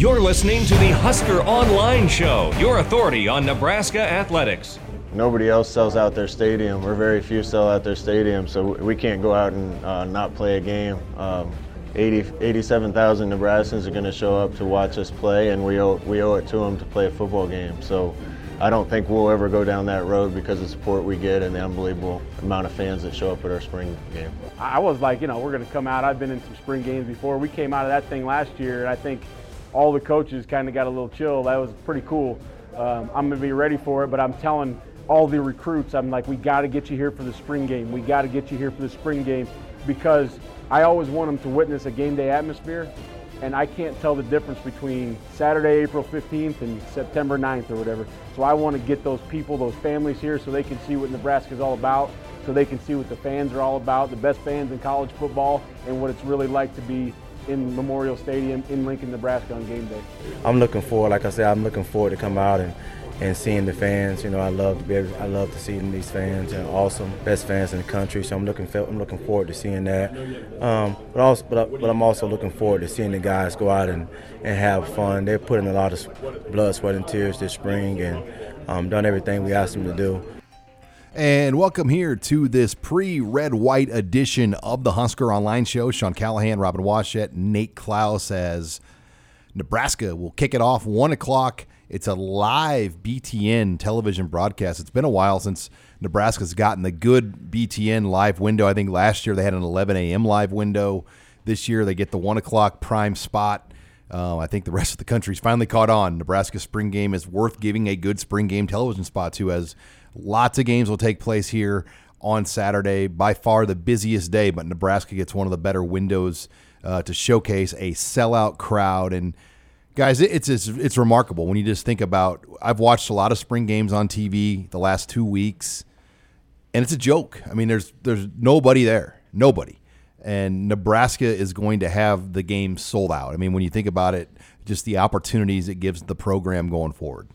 You're listening to the Husker Online Show, your authority on Nebraska athletics. Nobody else sells out their stadium, or very few sell out their stadium, so we can't go out and uh, not play a game. Um, 80, 87,000 Nebraskans are going to show up to watch us play, and we owe, we owe it to them to play a football game. So I don't think we'll ever go down that road because of the support we get and the unbelievable amount of fans that show up at our spring game. I was like, you know, we're going to come out. I've been in some spring games before. We came out of that thing last year, and I think all the coaches kind of got a little chill. That was pretty cool. Um, I'm to be ready for it, but I'm telling all the recruits, I'm like, we got to get you here for the spring game. We got to get you here for the spring game because I always want them to witness a game day atmosphere, and I can't tell the difference between Saturday, April 15th and September 9th or whatever. So I want to get those people, those families here so they can see what Nebraska is all about, so they can see what the fans are all about, the best fans in college football, and what it's really like to be in Memorial Stadium in Lincoln, Nebraska on game day. I'm looking forward, like I said, I'm looking forward to come out and and seeing the fans. You know, I love to be I love to see these fans. and awesome, best fans in the country. So I'm looking I'm looking forward to seeing that. Um, but also, but, but I'm also looking forward to seeing the guys go out and, and have fun. They're putting a lot of blood, sweat, and tears this spring and um, done everything we asked them to do. And welcome here to this pre red white edition of the Husker Online Show. Sean Callahan, Robin Washut, Nate Clouse as Nebraska will kick it off 1 o'clock it's a live BTN television broadcast. It's been a while since Nebraska's gotten the good BTN live window. I think last year they had an 11 a.m. live window. This year they get the one o'clock prime spot. Uh, I think the rest of the country's finally caught on. Nebraska spring game is worth giving a good spring game television spot to, as lots of games will take place here on Saturday. By far the busiest day, but Nebraska gets one of the better windows uh, to showcase a sellout crowd. And guys it's, it's it's remarkable when you just think about i've watched a lot of spring games on tv the last two weeks and it's a joke. I mean there's there's nobody there. Nobody. And nebraska is going to have the game sold out. I mean when you think about it just the opportunities it gives the program going forward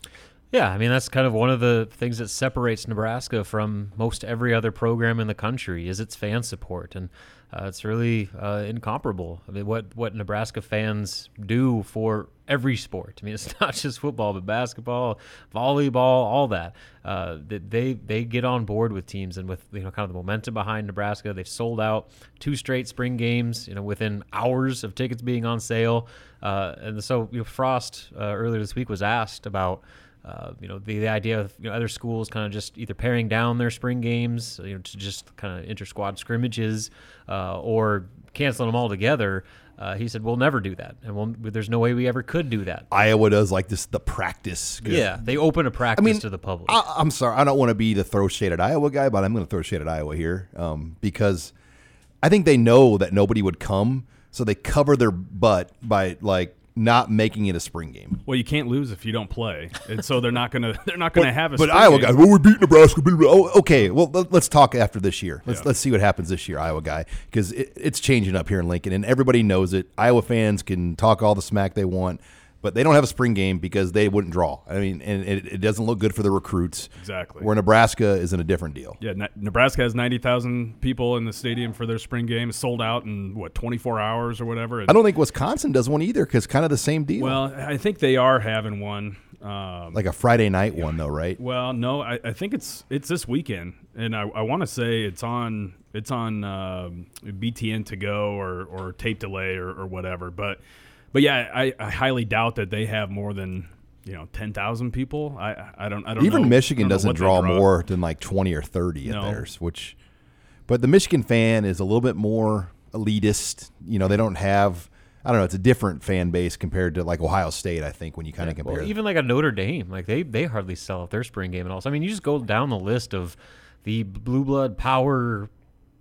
yeah, I mean that's kind of one of the things that separates Nebraska from most every other program in the country is its fan support, and uh, it's really uh, incomparable. I mean, what what Nebraska fans do for every sport. I mean, it's not just football, but basketball, volleyball, all that. Uh, they they get on board with teams and with you know kind of the momentum behind Nebraska. They've sold out two straight spring games, you know, within hours of tickets being on sale. Uh, and so you know, Frost uh, earlier this week was asked about. Uh, you know the, the idea of you know, other schools kind of just either paring down their spring games you know to just kind of inter squad scrimmages uh, or canceling them all together. Uh, he said, "We'll never do that, and we'll, there's no way we ever could do that." Iowa does like this the practice. Yeah, they open a practice I mean, to the public. I, am sorry, I don't want to be the throw shade at Iowa guy, but I'm going to throw shade at Iowa here um, because I think they know that nobody would come, so they cover their butt by like not making it a spring game. Well, you can't lose if you don't play, and so they're not gonna they're not gonna but, have a. But Iowa game. guy, well, we beat Nebraska. Oh, okay, well let's talk after this year. Let's yeah. let's see what happens this year, Iowa guy, because it, it's changing up here in Lincoln, and everybody knows it. Iowa fans can talk all the smack they want but they don't have a spring game because they wouldn't draw. I mean, and it, it doesn't look good for the recruits. Exactly. Where Nebraska is in a different deal. Yeah, Nebraska has ninety thousand people in the stadium for their spring game. It's sold out in what twenty four hours or whatever. I don't think Wisconsin does one either because kind of the same deal. Well, I think they are having one. Um, like a Friday night one, though, right? Well, no, I, I think it's it's this weekend, and I, I want to say it's on it's on um, BTN to go or or tape delay or, or whatever, but but yeah, I, I highly doubt that they have more than you know ten thousand people. I I don't I don't even know, Michigan don't doesn't draw, draw, more than like twenty or thirty no. at theirs, which. But the Michigan fan is a little bit more elitist. You know, they don't have. I don't know. It's a different fan base compared to like Ohio State. I think when you kind of yeah, compare, well, even like a Notre Dame, like they they hardly sell out their spring game at all. So, I mean, you just go down the list of the blue blood power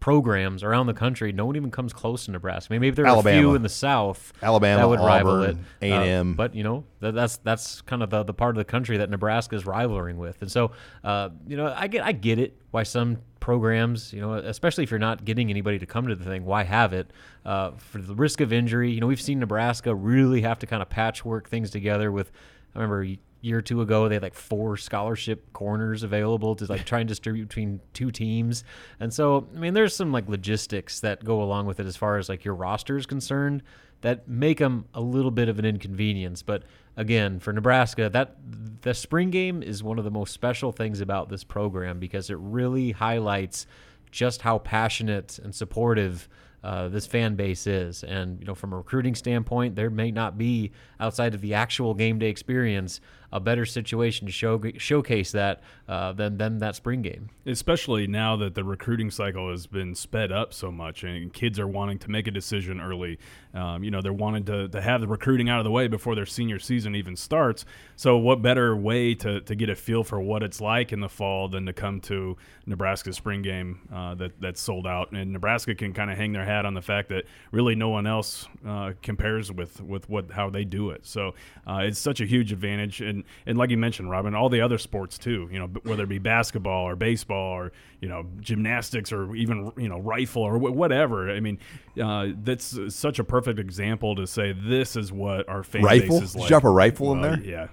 programs around the country, no one even comes close to Nebraska. I mean, maybe there are Alabama. a few in the South Alabama, that would Auburn, rival it. A and M. Uh, but you know, that, that's that's kind of the, the part of the country that Nebraska is rivaling with, and so uh, you know, I get I get it why some programs, you know, especially if you're not getting anybody to come to the thing, why have it? Uh, for the risk of injury, you know, we've seen Nebraska really have to kind of patchwork things together with I remember a year or two ago they had like four scholarship corners available to like try and distribute between two teams. And so, I mean, there's some like logistics that go along with it as far as like your roster is concerned that make them a little bit of an inconvenience. But again, for Nebraska, that the spring game is one of the most special things about this program because it really highlights just how passionate and supportive uh, this fan base is. And you know, from a recruiting standpoint, there may not be outside of the actual game day experience a better situation to show showcase that uh, than than that spring game. Especially now that the recruiting cycle has been sped up so much, and kids are wanting to make a decision early. Um, you know, they're wanting to, to have the recruiting out of the way before their senior season even starts. So, what better way to, to get a feel for what it's like in the fall than to come to Nebraska's spring game uh, that that's sold out? And Nebraska can kind of hang their hat on the fact that really no one else uh, compares with with what how they do it. So, uh, it's such a huge advantage and and like you mentioned, Robin, all the other sports too. You know, whether it be basketball or baseball or you know gymnastics or even you know rifle or whatever. I mean, uh, that's such a perfect example to say this is what our fan rifle? base is Did you drop a rifle in there? Yeah.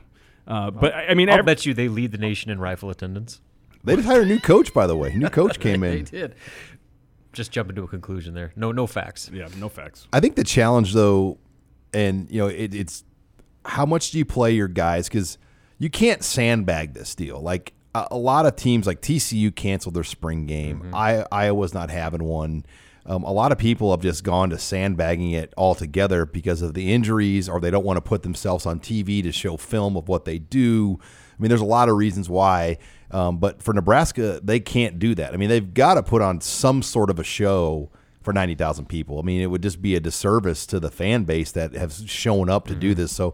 Uh, but I mean, I'll every, bet you they lead the nation in rifle attendance. They just hired a new coach, by the way. New coach came in. they in. did. Just jump into a conclusion there. No, no facts. yeah, no facts. I think the challenge, though, and you know, it, it's how much do you play your guys? Because you can't sandbag this deal. Like a, a, lot of teams, like TCU, canceled their spring game. Mm-hmm. I Iowa's not having one. Um, a lot of people have just gone to sandbagging it altogether because of the injuries, or they don't want to put themselves on TV to show film of what they do. I mean, there's a lot of reasons why. Um, but for Nebraska, they can't do that. I mean, they've got to put on some sort of a show for 90,000 people. I mean, it would just be a disservice to the fan base that have shown up to mm-hmm. do this. So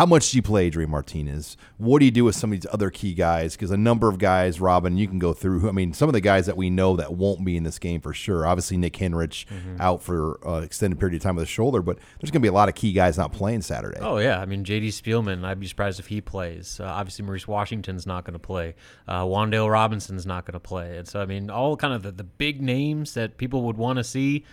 how much do you play Adrian Martinez? What do you do with some of these other key guys? Because a number of guys, Robin, you can go through. I mean, some of the guys that we know that won't be in this game for sure. Obviously, Nick Henrich mm-hmm. out for an uh, extended period of time with a shoulder, but there's going to be a lot of key guys not playing Saturday. Oh yeah, I mean J.D. Spielman, I'd be surprised if he plays. Uh, obviously, Maurice Washington's not going to play. Uh, Wan'Dale Robinson's not going to play, and so I mean, all kind of the, the big names that people would want to see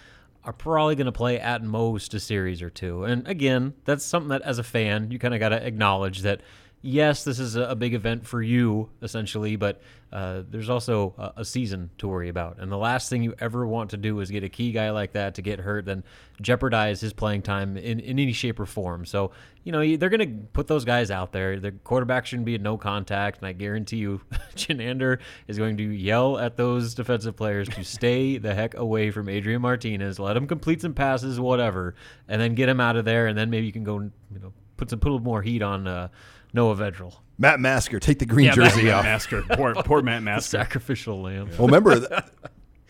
are probably going to play at most a series or two. And again, that's something that as a fan, you kind of got to acknowledge that yes, this is a, big event for you essentially, but uh, there's also a, a, season to worry about. And the last thing you ever want to do is get a key guy like that to get hurt, then jeopardize his playing time in, in any shape or form. So, you know, they're going to put those guys out there. The quarterback shouldn't be in no contact. And I guarantee you, Chinander is going to yell at those defensive players to stay the heck away from Adrian Martinez, let him complete some passes, whatever, and then get him out of there. And then maybe you can go, you know, put some put a little more heat on uh, Noah Vedral. Matt Masker, take the green yeah, jersey Matt off. Masker, poor, poor Matt Masker. Sacrificial lamb. Well, remember,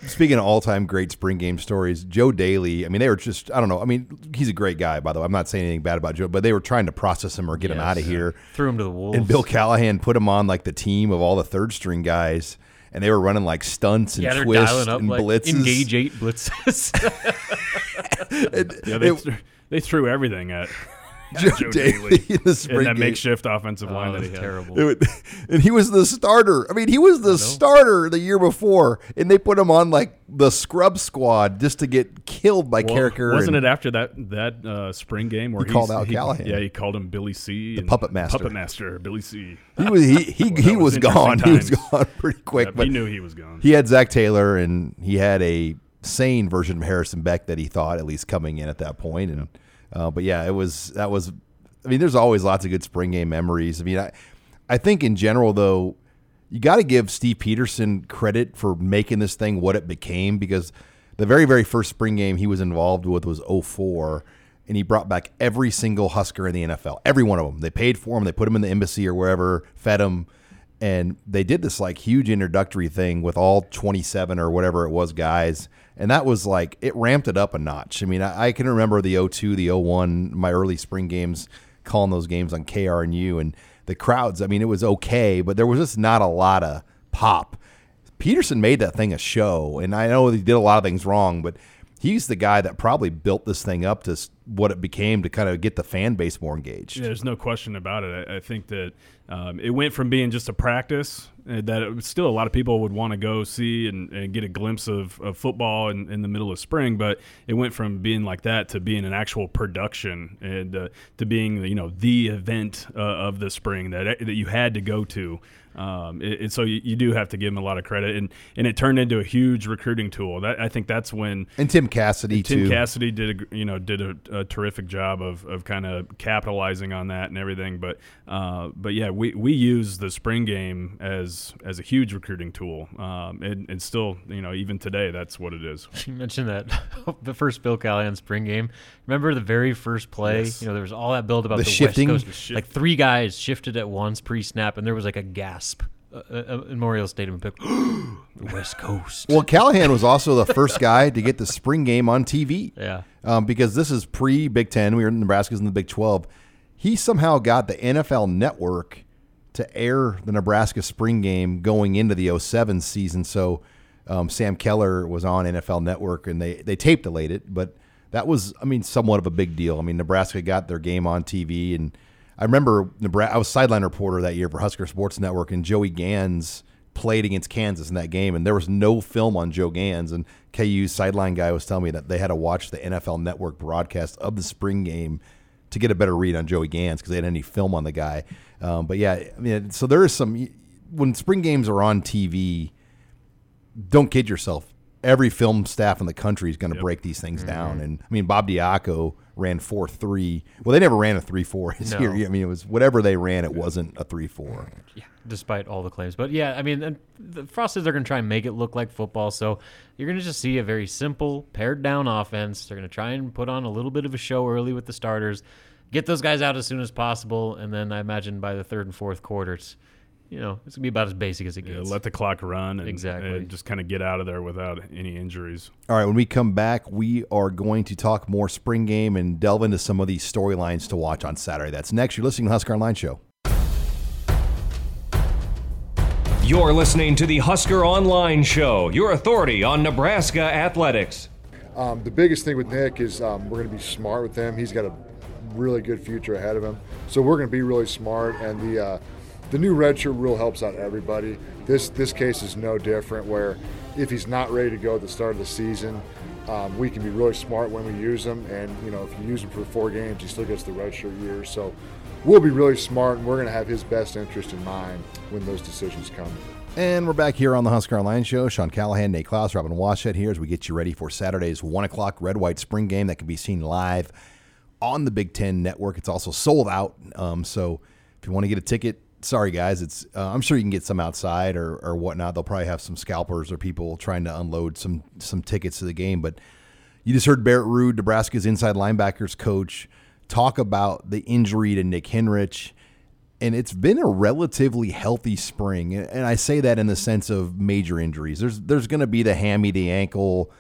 speaking of all-time great spring game stories, Joe Dailey. I mean, they were just, I don't know. I mean, he's a great guy, by the way. I'm not saying anything bad about Joe, but they were trying to process him or get yes. him out of here. Threw him to the wolves. And Bill Callahan put him on like the team of all the third-string guys and they were running like stunts and yeah, twists up, and like, blitzes. Engage eight blitzes. yeah, they, it, threw, they threw everything at Joe, Joe Dailey, in, the in that game. makeshift offensive line oh, that he had. Terrible. Would, and he was the starter. I mean, he was the starter the year before, and they put him on like the scrub squad just to get killed by well, Carriker. Wasn't it after that that uh, spring game where he called out he, Callahan? Yeah, he called him Billy C. The puppet master. Puppet master, Billy C. He was he he, well, he was, was gone. Times. He was gone pretty quick. Yeah, but he knew he was gone. He had Zac Taylor, and he had a sane version of Harrison Beck that he thought at least coming in at that point, and. Uh, but yeah, it was that was I mean, there's always lots of good spring game memories. I mean, I, I think in general though, you got to give Steve Pederson credit for making this thing what it became because the very very first spring game he was involved with was 04 and he brought back every single Husker in the NFL, every one of them. They paid for him, they put him in the embassy or wherever, fed him, and they did this like huge introductory thing with all 27 or whatever it was guys and that was like it ramped it up a notch i mean i, I can remember the 02 the 01 my early spring games calling those games on KRNU, and the crowds. I mean, it was okay, but there was just not a lot of pop. Pederson made that thing a show, and I know he did a lot of things wrong, but he's the guy that probably built this thing up to what it became to kind of get the fan base more engaged. Yeah, there's no question about it. I, I think that um, it went from being just a practice that still a lot of people would want to go see and, and get a glimpse of, of football in, in the middle of spring. But it went from being like that to being an actual production and uh, to being you know the event uh, of the spring that that you had to go to. Um, it, it, so you, you, do have to give him a lot of credit, and, and it turned into a huge recruiting tool. That, I think that's when and Tim Cassidy Tim too. Cassidy did a, you know did a, a terrific job of, of kind of capitalizing on that and everything. But uh, but yeah, we, we use the spring game as as a huge recruiting tool, um, and, and still you know even today that's what it is. You mentioned that the first Bill Callahan spring game. Remember the very first play? Yes. You know there was all that build about The the, shifting? West Coast. The shift. Like three guys shifted at once pre-snap, and there was like a gasp uh, uh, in Memorial Stadium. Pick the West Coast. Well, Callahan was also the first guy to get the spring game on TV. Yeah. Um, because this is pre Big Ten. We were in Nebraska's in the Big 12. He somehow got the NFL network to air the Nebraska spring game going into the 07 season. So um, Sam Keller was on NFL network and they, they tape delayed it. But that was, I mean, somewhat of a big deal. I mean, Nebraska got their game on TV. And I remember Nebraska, I was sideline reporter that year for Husker Sports Network, and Joey Ganz played against Kansas in that game, and there was no film on Joe Ganz. And KU's sideline guy was telling me that they had to watch the NFL Network broadcast of the spring game to get a better read on Joey Ganz because they had any film on the guy. Um, but yeah, I mean, so there is some when spring games are on TV. Don't kid yourself. Every film staff in the country is going to break these things down. Mm-hmm. And I mean, Bob Diaco ran four three. Well, they never ran a three four his No. year. I mean, it was whatever they ran. It wasn't a three four. Yeah, despite all the claims. But yeah, I mean, the Frost says they're going to try and make it look like football. So you're going to just see a very simple, pared down offense. They're going to try and put on a little bit of a show early with the starters, get those guys out as soon as possible, and then I imagine by the third and fourth quarters, you know, it's going to be about as basic as it Yeah, gets. let the clock run and, Exactly. and just kind of get out of there without any injuries. All right, when we come back, we are going to talk more spring game and delve into some of these storylines to watch on Saturday. That's next. You're listening to Husker Online Show. You're listening to the Husker Online Show, your authority on Nebraska athletics. Um, the biggest thing with Nick is um, we're going to be smart with him. He's got a really good future ahead of him, so we're going to be really smart. And the uh, the new redshirt rule helps out everybody. This this case is no different. Where if he's not ready to go at the start of the season, um, we can be really smart when we use him. And you know, if you use him for four games, he still gets the redshirt year. So we'll be really smart, and we're going to have his best interest in mind when those decisions come. And we're back here on the Husker Online Show. Sean Callahan, Nate Clouse, Robin Washut here as we get you ready for Saturday's 1 o'clock red white spring game that can be seen live on the Big Ten Network. It's also sold out. Um, so if you want to get a ticket, sorry guys, it's uh, I'm sure you can get some outside or, or whatnot. They'll probably have some scalpers or people trying to unload some some tickets to the game. But you just heard Barrett Ruud, Nebraska's inside linebackers coach, talk about the injury to Nick Henrich and it's been a relatively healthy spring. And I say that in the sense of major injuries. There's there's going to be the hammy, the ankle,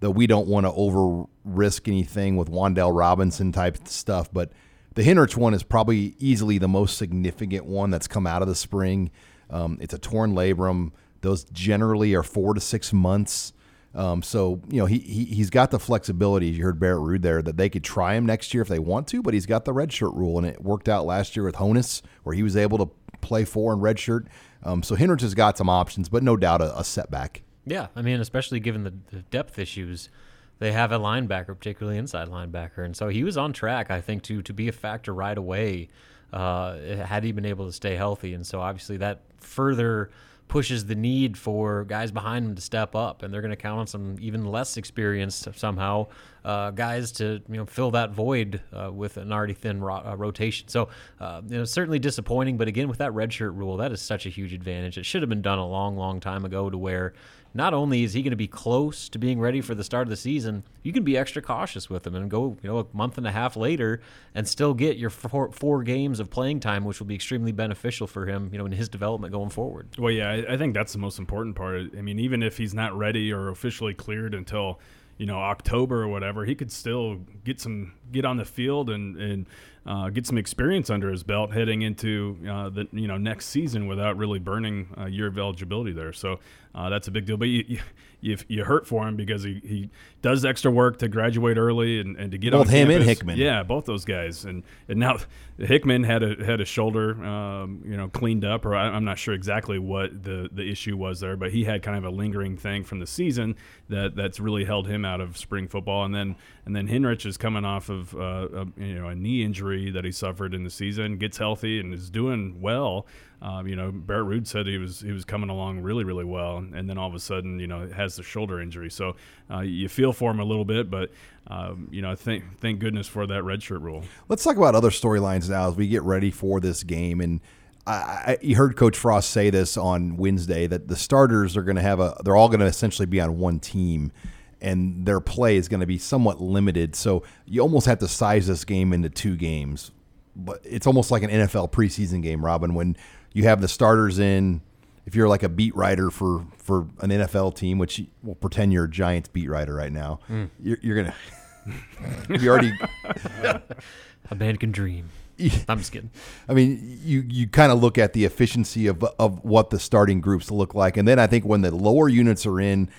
that we don't want to over risk anything with Wan'Dale Robinson type stuff. But the Henrich one is probably easily the most significant one that's come out of the spring. Um, it's a torn labrum. Those generally are four to six months. Um, so you know he, he he's got the flexibility. You heard Barrett Ruud there that they could try him next year if they want to, but he's got the redshirt rule, and it worked out last year with Honas where he was able to play four in redshirt. Um, so Henrich has got some options, but no doubt a, a setback. Yeah, I mean, especially given the, the depth issues, they have a linebacker, particularly inside linebacker, and so he was on track, I think, to to be a factor right away. Uh, had he been able to stay healthy, and so obviously that further pushes the need for guys behind him to step up, and they're going to count on some even less experienced somehow uh, guys to you know fill that void uh, with an already thin ro- uh, rotation. So uh, you know certainly disappointing, but again with that redshirt rule, that is such a huge advantage. It should have been done a long, long time ago to where not only is he going to be close to being ready for the start of the season, you can be extra cautious with him and go, you know, a month and a half later and still get your four, four games of playing time, which will be extremely beneficial for him, you know, in his development going forward. Well, yeah, I, I think that's the most important part. I mean, even if he's not ready or officially cleared until you know October or whatever, he could still get some get on the field and and uh, get some experience under his belt heading into uh, the you know next season without really burning a year of eligibility there. So uh, that's a big deal. But you, you, you, hurt for him because he, he does extra work to graduate early and, and to get Both on him and. Hickman. Yeah, both those guys. And and now Hickman had a had a shoulder, um, you know, cleaned up, or I, I'm not sure exactly what the the issue was there, but he had kind of a lingering thing from the season that that's really held him out of spring football. And then and then Henrich is coming off of uh, a, you know a knee injury that he suffered in the season, gets healthy and is doing well. Um, you know, Barrett Ruud said he was he was coming along really really well, and then all of a sudden, you know, has the shoulder injury. So uh, you feel for him a little bit, but um, you know, thank thank goodness for that redshirt rule. Let's talk about other storylines now as we get ready for this game. And I, I, you heard Coach Frost say this on Wednesday that the starters are going to have a, they're all going to essentially be on one team and their play is going to be somewhat limited. So you almost have to size this game into two games. But it's almost like an NFL preseason game, Robin, when you have the starters in. If you're like a beat writer for, for an NFL team, which we'll pretend you're a Giants beat writer right now, hmm. you're, you're gonna you already A man can dream. I'm just kidding. I mean, you you kind of look at the efficiency of of what the starting groups look like, and then I think when the lower units are in,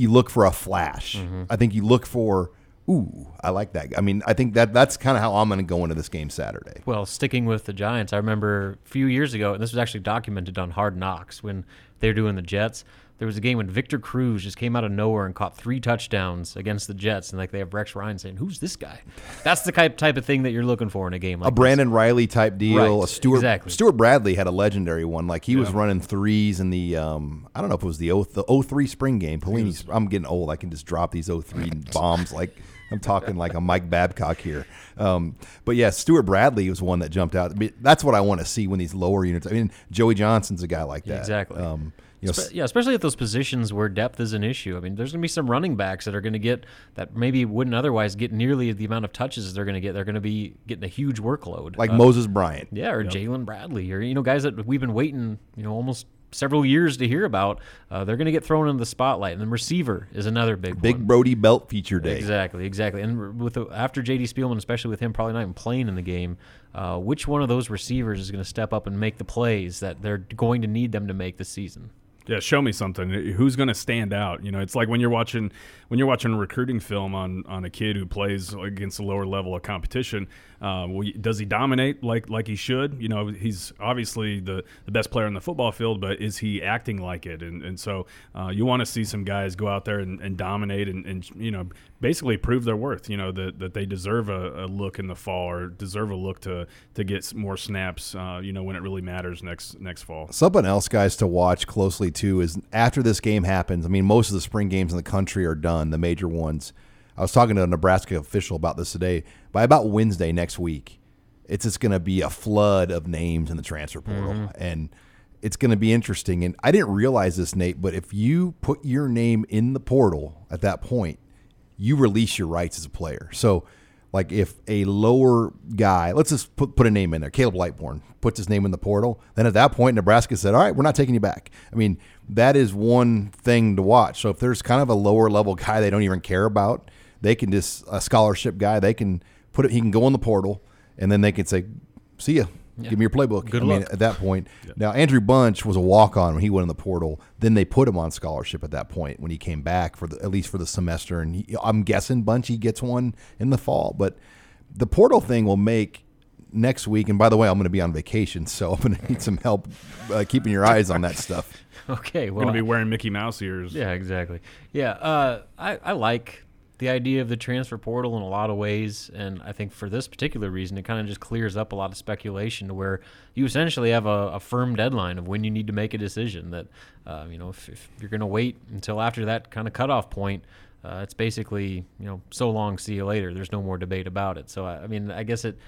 you look for a flash. Mm-hmm. I think you look for, ooh, I like that. I mean, I think that that's kind of how I'm going to go into this game Saturday. Well, sticking with the Giants, I remember a few years ago, and this was actually documented on Hard Knocks when they were doing the Jets. There was a game when Victor Cruz just came out of nowhere and caught three touchdowns against the Jets, and like they have Rex Ryan saying, "Who's this guy?" That's the type type of thing that you're looking for in a game like a Brandon Reilly type deal, Right, a Stewart exactly. Stewart Bradley had a legendary one. Like he was running threes in the um, I don't know if it was the 0, the 03 spring game. Pelini's I'm getting old. I can just drop these 03 bombs like I'm talking like a Mike Babcock here. Um, but yeah, Stewart Bradley was one that jumped out. I mean, That's what I want to see when these lower units. I mean, Joey Johnson's a guy like that. Exactly. Um, you know, Spe- yeah, especially at those positions where depth is an issue. I mean, there's going to be some running backs that are going to get that maybe wouldn't otherwise get nearly the amount of touches they're going to get. They're going to be getting a huge workload. like Uh, Moses Bryant. Yeah, or Jaylin Bradley, or you know, guys that we've been waiting, you know, almost several years to hear about. Uh, they're going to get thrown into the spotlight, and then receiver is another big Big one. Brody Belt feature day. Exactly, exactly. And with the, after J.D. Spielman, especially with him probably not even playing in the game, uh, which one of those receivers is going to step up and make the plays that they're going to need them to make this season? Yeah, show me something. Who's going to stand out? You know, it's like when you're watching when you're watching a recruiting film on on a kid who plays against a lower level of competition. Uh, does he dominate like like he should? You know, he's obviously the, the best player on the football field, but is he acting like it? And and so uh, you want to see some guys go out there and, and dominate and, and you know basically prove their worth. You know that, that they deserve a, a look in the fall or deserve a look to to get more snaps. Uh, you know when it really matters next next fall. Something else, guys, to watch closely too is after this game happens. I mean, most of the spring games in the country are done, the major ones. I was talking to a Nebraska official about this today. By about Wednesday next week, it's just going to be a flood of names in the transfer portal, mm-hmm. and it's going to be interesting. And I didn't realize this, Nate, but if you put your name in the portal at that point, you release your rights as a player. So, like if a lower guy, let's just put, put a name in there, Caleb Lightbourn puts his name in the portal, then at that point, Nebraska said, all right, we're not taking you back. I mean, that is one thing to watch. So if there's kind of a lower level guy they don't even care about, they can just, a scholarship guy, they can put it, he can go in the portal and then they can say, see ya. Give me your playbook. Good I mean, luck. at that point. Now, Andrew Bunch was a walk on when he went in the portal. Then they put him on scholarship at that point when he came back for the, at least for the semester. And he, I'm guessing Bunchy gets one in the fall. But the portal thing will make next week. And by the way, I'm going to be on vacation, so I'm going to need some help uh, keeping your eyes on that stuff. Okay, well, Going to be wearing Mickey Mouse ears. Yeah, exactly. Yeah, uh, I, I like the idea of the transfer portal in a lot of ways, and I think for this particular reason, it kind of just clears up a lot of speculation to where you essentially have a, a firm deadline of when you need to make a decision. That uh, you know, if, if you're going to wait until after that kind of cutoff point, uh, it's basically you know, so long, see you later. There's no more debate about it. So I, I mean, I guess it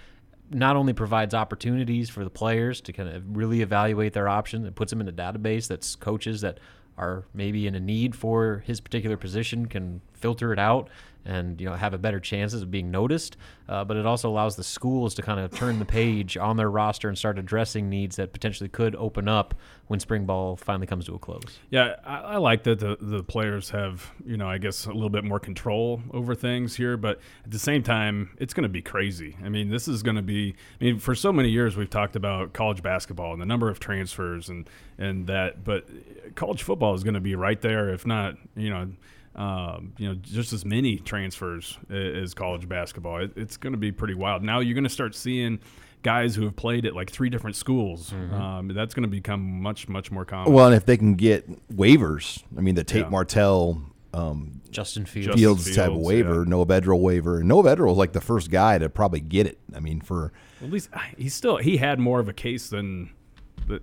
not only provides opportunities for the players to kind of really evaluate their options, it puts them in a database that's coaches that are maybe in a need for his particular position can filter it out and you know have a better chances of being noticed. Uh, but it also allows the schools to kind of turn the page on their roster and start addressing needs that potentially could open up when spring ball finally comes to a close. Yeah, I, I like that the the players have you know I guess a little bit more control over things here, but at the same time, it's going to be crazy. I mean, this is going to be. I mean, for so many years we've talked about college basketball and the number of transfers and and that, but college football is going to be right there, if not you know um, you know, just as many transfers as college basketball. It, it's going to be pretty wild. Now you're going to start seeing guys who have played at like three different schools. Mm-hmm. Um, that's going to become much, much more common. Well, and if they can get waivers, I mean, the Tate yeah. Martell, um, Justin Fields, Fields, Fields type of waiver, yeah. Noah Vedral waiver, and Noah Vedral was like the first guy to probably get it. I mean, for at least he still he had more of a case than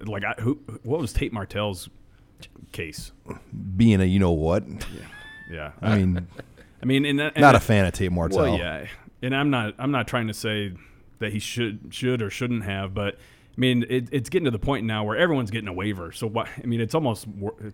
like I, who what was Tate Martell's case being a you know what. Yeah. Yeah, I mean, I mean, and, and not a fan of Tate Martell. Well, yeah, and I'm not. I'm not trying to say that he should should or shouldn't have, but I mean, it, it's getting to the point now where everyone's getting a waiver. So what? I mean, it's almost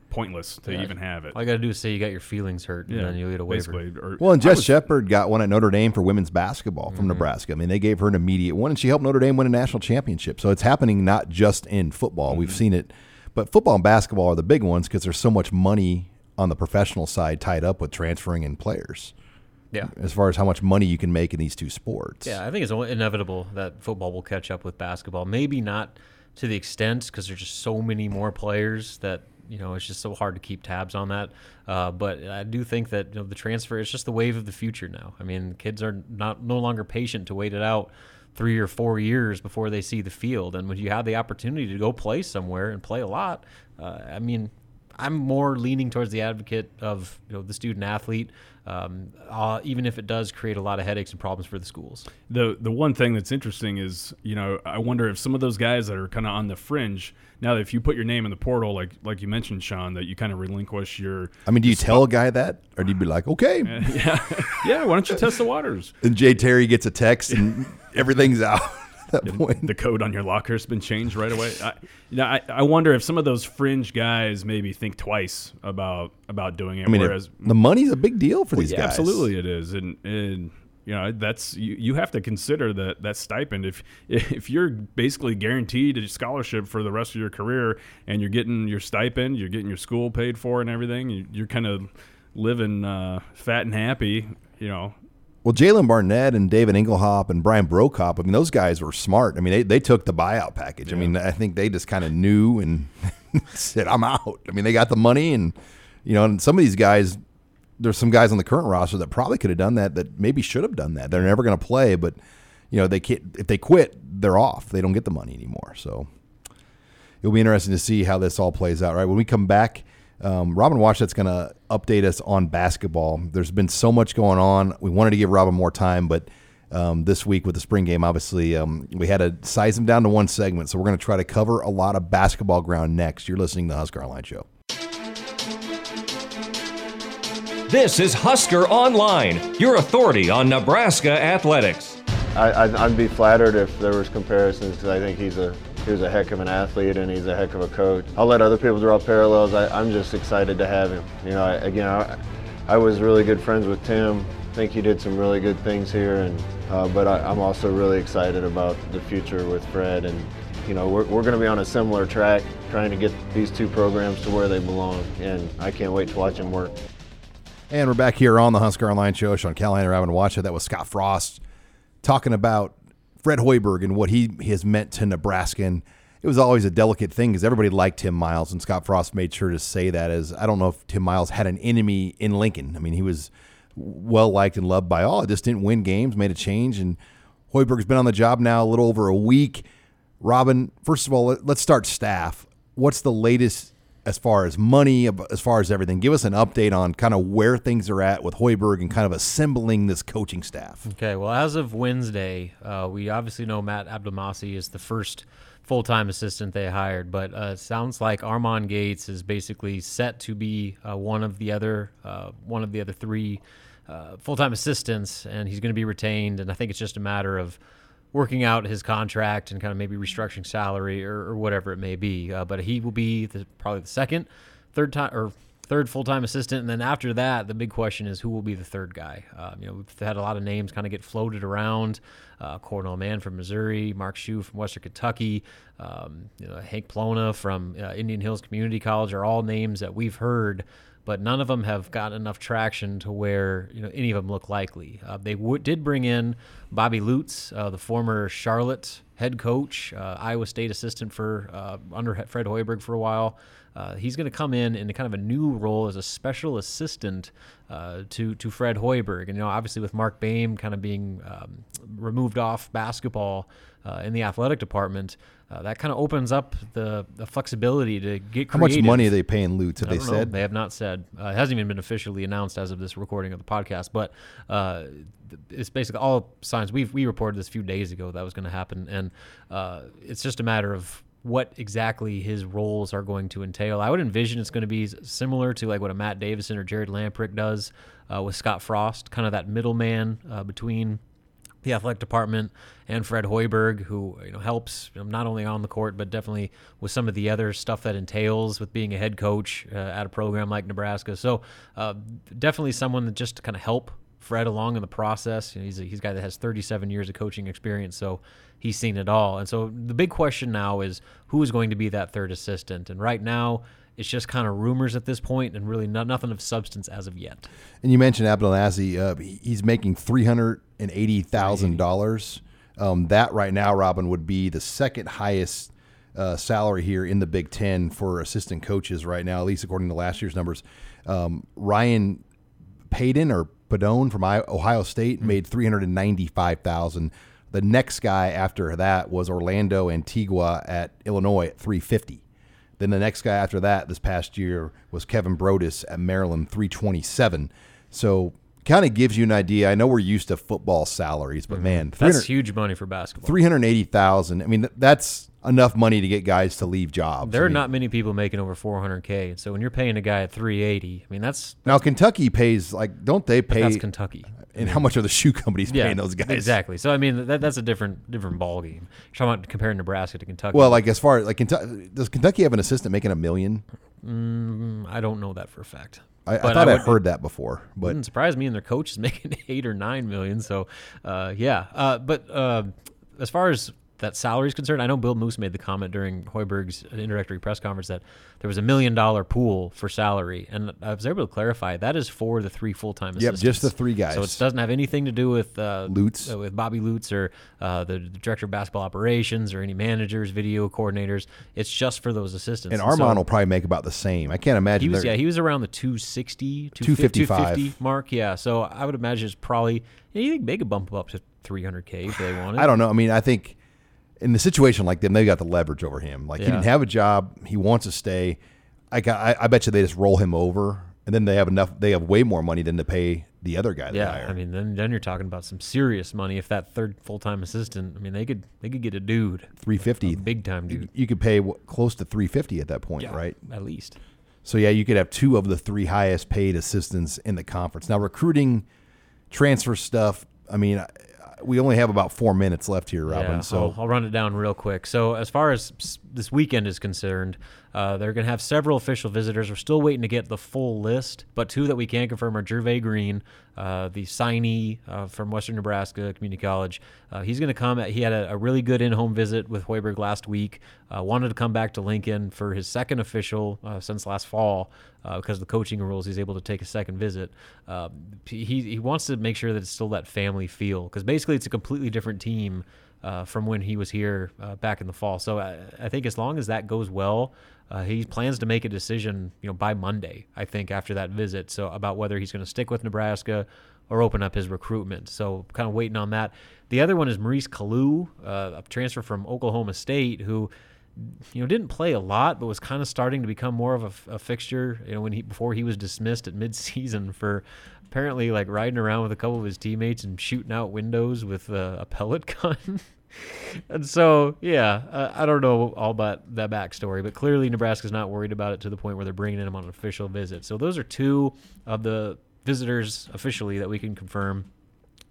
pointless to yeah. even have it. All you got to do is say you got your feelings hurt, and then you'll get a waiver. Or, well, and Jess Shepard got one at Notre Dame for women's basketball from mm-hmm. Nebraska. I mean, they gave her an immediate one, and she helped Notre Dame win a national championship. So it's happening not just in football. Mm-hmm. We've seen it, but football and basketball are the big ones because there's so much money on the professional side tied up with transferring in players. Yeah. As far as how much money you can make in these two sports. Yeah, I think it's inevitable that football will catch up with basketball. Maybe not to the extent because there's just so many more players that you know it's just so hard to keep tabs on that. Uh, but I do think that you know, the transfer is just the wave of the future now. I mean, kids are not no longer patient to wait it out three or four years before they see the field. And when you have the opportunity to go play somewhere and play a lot, uh, I mean, I'm more leaning towards the advocate of you know the student athlete, um, uh, even if it does create a lot of headaches and problems for the schools. The the one thing that's interesting is you know I wonder if some of those guys that are kind of on the fringe now if you put your name in the portal like like you mentioned Sean that you kind of relinquish your. I mean, do you tell a guy that, or do you be like, okay, yeah, yeah, why don't you test the waters? And Jay Terry gets a text and everything's out that point. The code on your locker has been changed right away. I, you know, I, I wonder if some of those fringe guys maybe think twice about about doing it. I mean, whereas the money's a big deal for well, these yeah, guys. Absolutely, it is, and and you know that's you, you have to consider that that stipend if if you're basically guaranteed a scholarship for the rest of your career and you're getting your stipend you're getting your school paid for and everything you, are kind of living uh, fat and happy you know well, Jalin Barnett and David Engelhaupt and Brian Brokop, I mean, those guys were smart. I mean, they, they took the buyout package. Yeah. I mean, I think they just kind of knew and said, I'm out. I mean, they got the money and, you know, and some of these guys, there's some guys on the current roster that probably could have done that, that maybe should have done that. They're never going to play, but, you know, they can't, if they quit, they're off. They don't get the money anymore. So it'll be interesting to see how this all plays out, right? When we come back, um, Robin Washut's going to update us on basketball. There's been so much going on. We wanted to give Robin more time, but um, this week with the spring game, obviously, um, we had to size him down to one segment. So we're going to try to cover a lot of basketball ground next. You're listening to the Husker Online Show. This is Husker Online, your authority on Nebraska athletics. I, would be flattered if there was comparisons because I think he's a he was a heck of an athlete and he's a heck of a coach. I'll let other people draw parallels. I, am just excited to have him. You know, I, again, I, I, was really good friends with Tim. I think he did some really good things here, and uh, but I, am also really excited about the future with Fred. And you know, we're, we're going to be on a similar track, trying to get these two programs to where they belong. And I can't wait to watch them work. And we're back here on the Husker Online Show. Sean Callahan and Robin Watch. That was Scott Frost talking about Fred Hoiberg and what he has meant to Nebraska. And it was always a delicate thing because everybody liked Tim Miles, and Scott Frost made sure to say that. As I don't know if Tim Miles had an enemy in Lincoln. I mean, he was well liked and loved by all. It just didn't win games, made a change, and Hoiberg's been on the job now a little over a week. Robin, first of all, let's start staff. What's the latest as far as money, as far as everything. Give us an update on kind of where things are at with Hoiberg and kind of assembling this coaching staff. Okay, well, as of Wednesday, uh, we obviously know Matt Abdelmassih is the first full time assistant they hired, but uh, sounds like Armon Gates is basically set to be uh, one of the other uh, one of the other three uh, full time assistants, and he's going to be retained. And I think it's just a matter of working out his contract and kind of maybe restructuring salary or, or whatever it may be. Uh, but he will be the, probably the second, third time, or third full time assistant, and then after that, the big question is who will be the third guy. Um, you know, we've had a lot of names kind of get floated around. Uh, Cornell Mann from Missouri, Mark Shue from Western Kentucky, um, you know, Hank Plona from uh, Indian Hills Community College are all names that we've heard but none of them have gotten enough traction to where you know any of them look likely. Uh, they w- did bring in Bobby Lutz, uh, the former Charlotte head coach, uh, Iowa State assistant for uh, under Fred Hoiberg for a while. Uh, he's going to come in in kind of a new role as a special assistant uh, to to Fred Hoiberg, and you know obviously with Mark Boehm kind of being um, removed off basketball in the athletic department uh, that kind of opens up the, the flexibility to get How much money are they paying Lutz? Have they said? Know. They have not said. Uh, it hasn't even been officially announced as of this recording of the podcast, but uh, it's basically all signs. We we reported this a few days ago that was going to happen, and uh, it's just a matter of what exactly his roles are going to entail. I would envision it's going to be similar to like what a Matt Davison or Jared Lamprick does uh, with Scott Frost, kind of that middleman uh, between the athletic department and Fred Hoiberg, who you know helps you know, not only on the court but definitely with some of the other stuff that entails with being a head coach uh, at a program like Nebraska. So uh, definitely someone that just to kind of help Fred along in the process. You know, he's a, he's a guy that has 37 years of coaching experience, so he's seen it all. And so the big question now is who is going to be that third assistant. And right now it's just kind of rumors at this point and really not, nothing of substance as of yet. And you mentioned Abdelmassih. Uh, he's making three hundred and eighty thousand dollars. Um, that right now, Robin, would be the second highest uh, salary here in the Big Ten for assistant coaches right now, at least according to last year's numbers. Um, Ryan Payton or Pedon from Ohio State mm-hmm. made three hundred and ninety-five thousand. The next guy after that was Orlando Antigua at Illinois at three fifty. Then the next guy after that this past year was Kevin Broadus at Maryland, 327. So kind of gives you an idea. I know we're used to football salaries, but mm-hmm. man, that's huge money for basketball. 380,000. I mean, that's enough money to get guys to leave jobs. There I are mean, not many people making over 400k. So when you're paying a guy at 380, I mean that's, that's now Kentucky pays like don't they pay? That's Kentucky. And how much are the shoe companies yeah, paying those guys? Exactly. So I mean that, that's a different different ball game. You're talking about comparing Nebraska to Kentucky. Well, like as far as like Kentucky, does Kentucky have an assistant making a million? Mm, I don't know that for a fact. I, I thought I would, heard that before, but wouldn't surprise me. And their coach is making eight or nine million. So, uh, yeah. Uh, but uh, as far as that salary is concerned, I know Bill Moos made the comment during Hoiberg's introductory press conference that there was a million dollar pool for salary, and I was able to clarify that is for the three full time assistants. Yep, just the three guys. So it doesn't have anything to do with uh, Lutz, uh, with Bobby Lutz or uh, the, director of basketball operations or any managers, video coordinators. It's just for those assistants. And, and Armon so, will probably make about the same. I can't imagine. He was, yeah, he was around the 260, 255. 250 mark. Yeah, so I would imagine it's probably. You think they could bump up to 300k if they wanted. I don't know. I mean, I think in the situation like them, they got the leverage over him. Like yeah. he didn't have a job, he wants to stay. I, I, I bet you they just roll him over, and then they have enough. They have way more money than to pay the other guy. Yeah, I mean, then then you're talking about some serious money. If that third full time assistant, I mean, they could they could get a dude three fifty, big time dude. You, could pay close to three fifty at that point, right? At least. So yeah, you could have two of the three highest paid assistants in the conference. Now recruiting, transfer stuff. I mean, we only have about four minutes left here, Robin. Yeah, so I'll, I'll, run it down real quick. So as far as this weekend is concerned, uh, they're going to have several official visitors. We're still waiting to get the full list, but two that we can confirm are Jervay Green, uh, the signee uh, from Western Nebraska Community College. Uh, he's going to come. At, he had a, a, really good in-home visit with Hoiberg last week. Uh, wanted to come back to Lincoln for his second official uh, since last fall because of the coaching rules. He's able to take a second visit. he he wants to make sure that it's still that family feel because basically it's a completely different team uh, from when he was here uh, back in the fall. So I, I, think as long as that goes well, uh, he plans to make a decision, you know, by Monday. I think after that visit, so about whether he's going to stick with Nebraska or open up his recruitment. So kind of waiting on that. The other one is Maurice Calloo, uh, a transfer from Oklahoma State, who you know didn't play a lot, but was kind of starting to become more of a, a fixture. You know, when he before he was dismissed at midseason for apparently like riding around with a couple of his teammates and shooting out windows with a, a pellet gun and so, yeah, uh, I don't know all about that backstory, but clearly Nebraska's not worried about it to the point where they're bringing him on an official visit. So those are two of the visitors officially that we can confirm.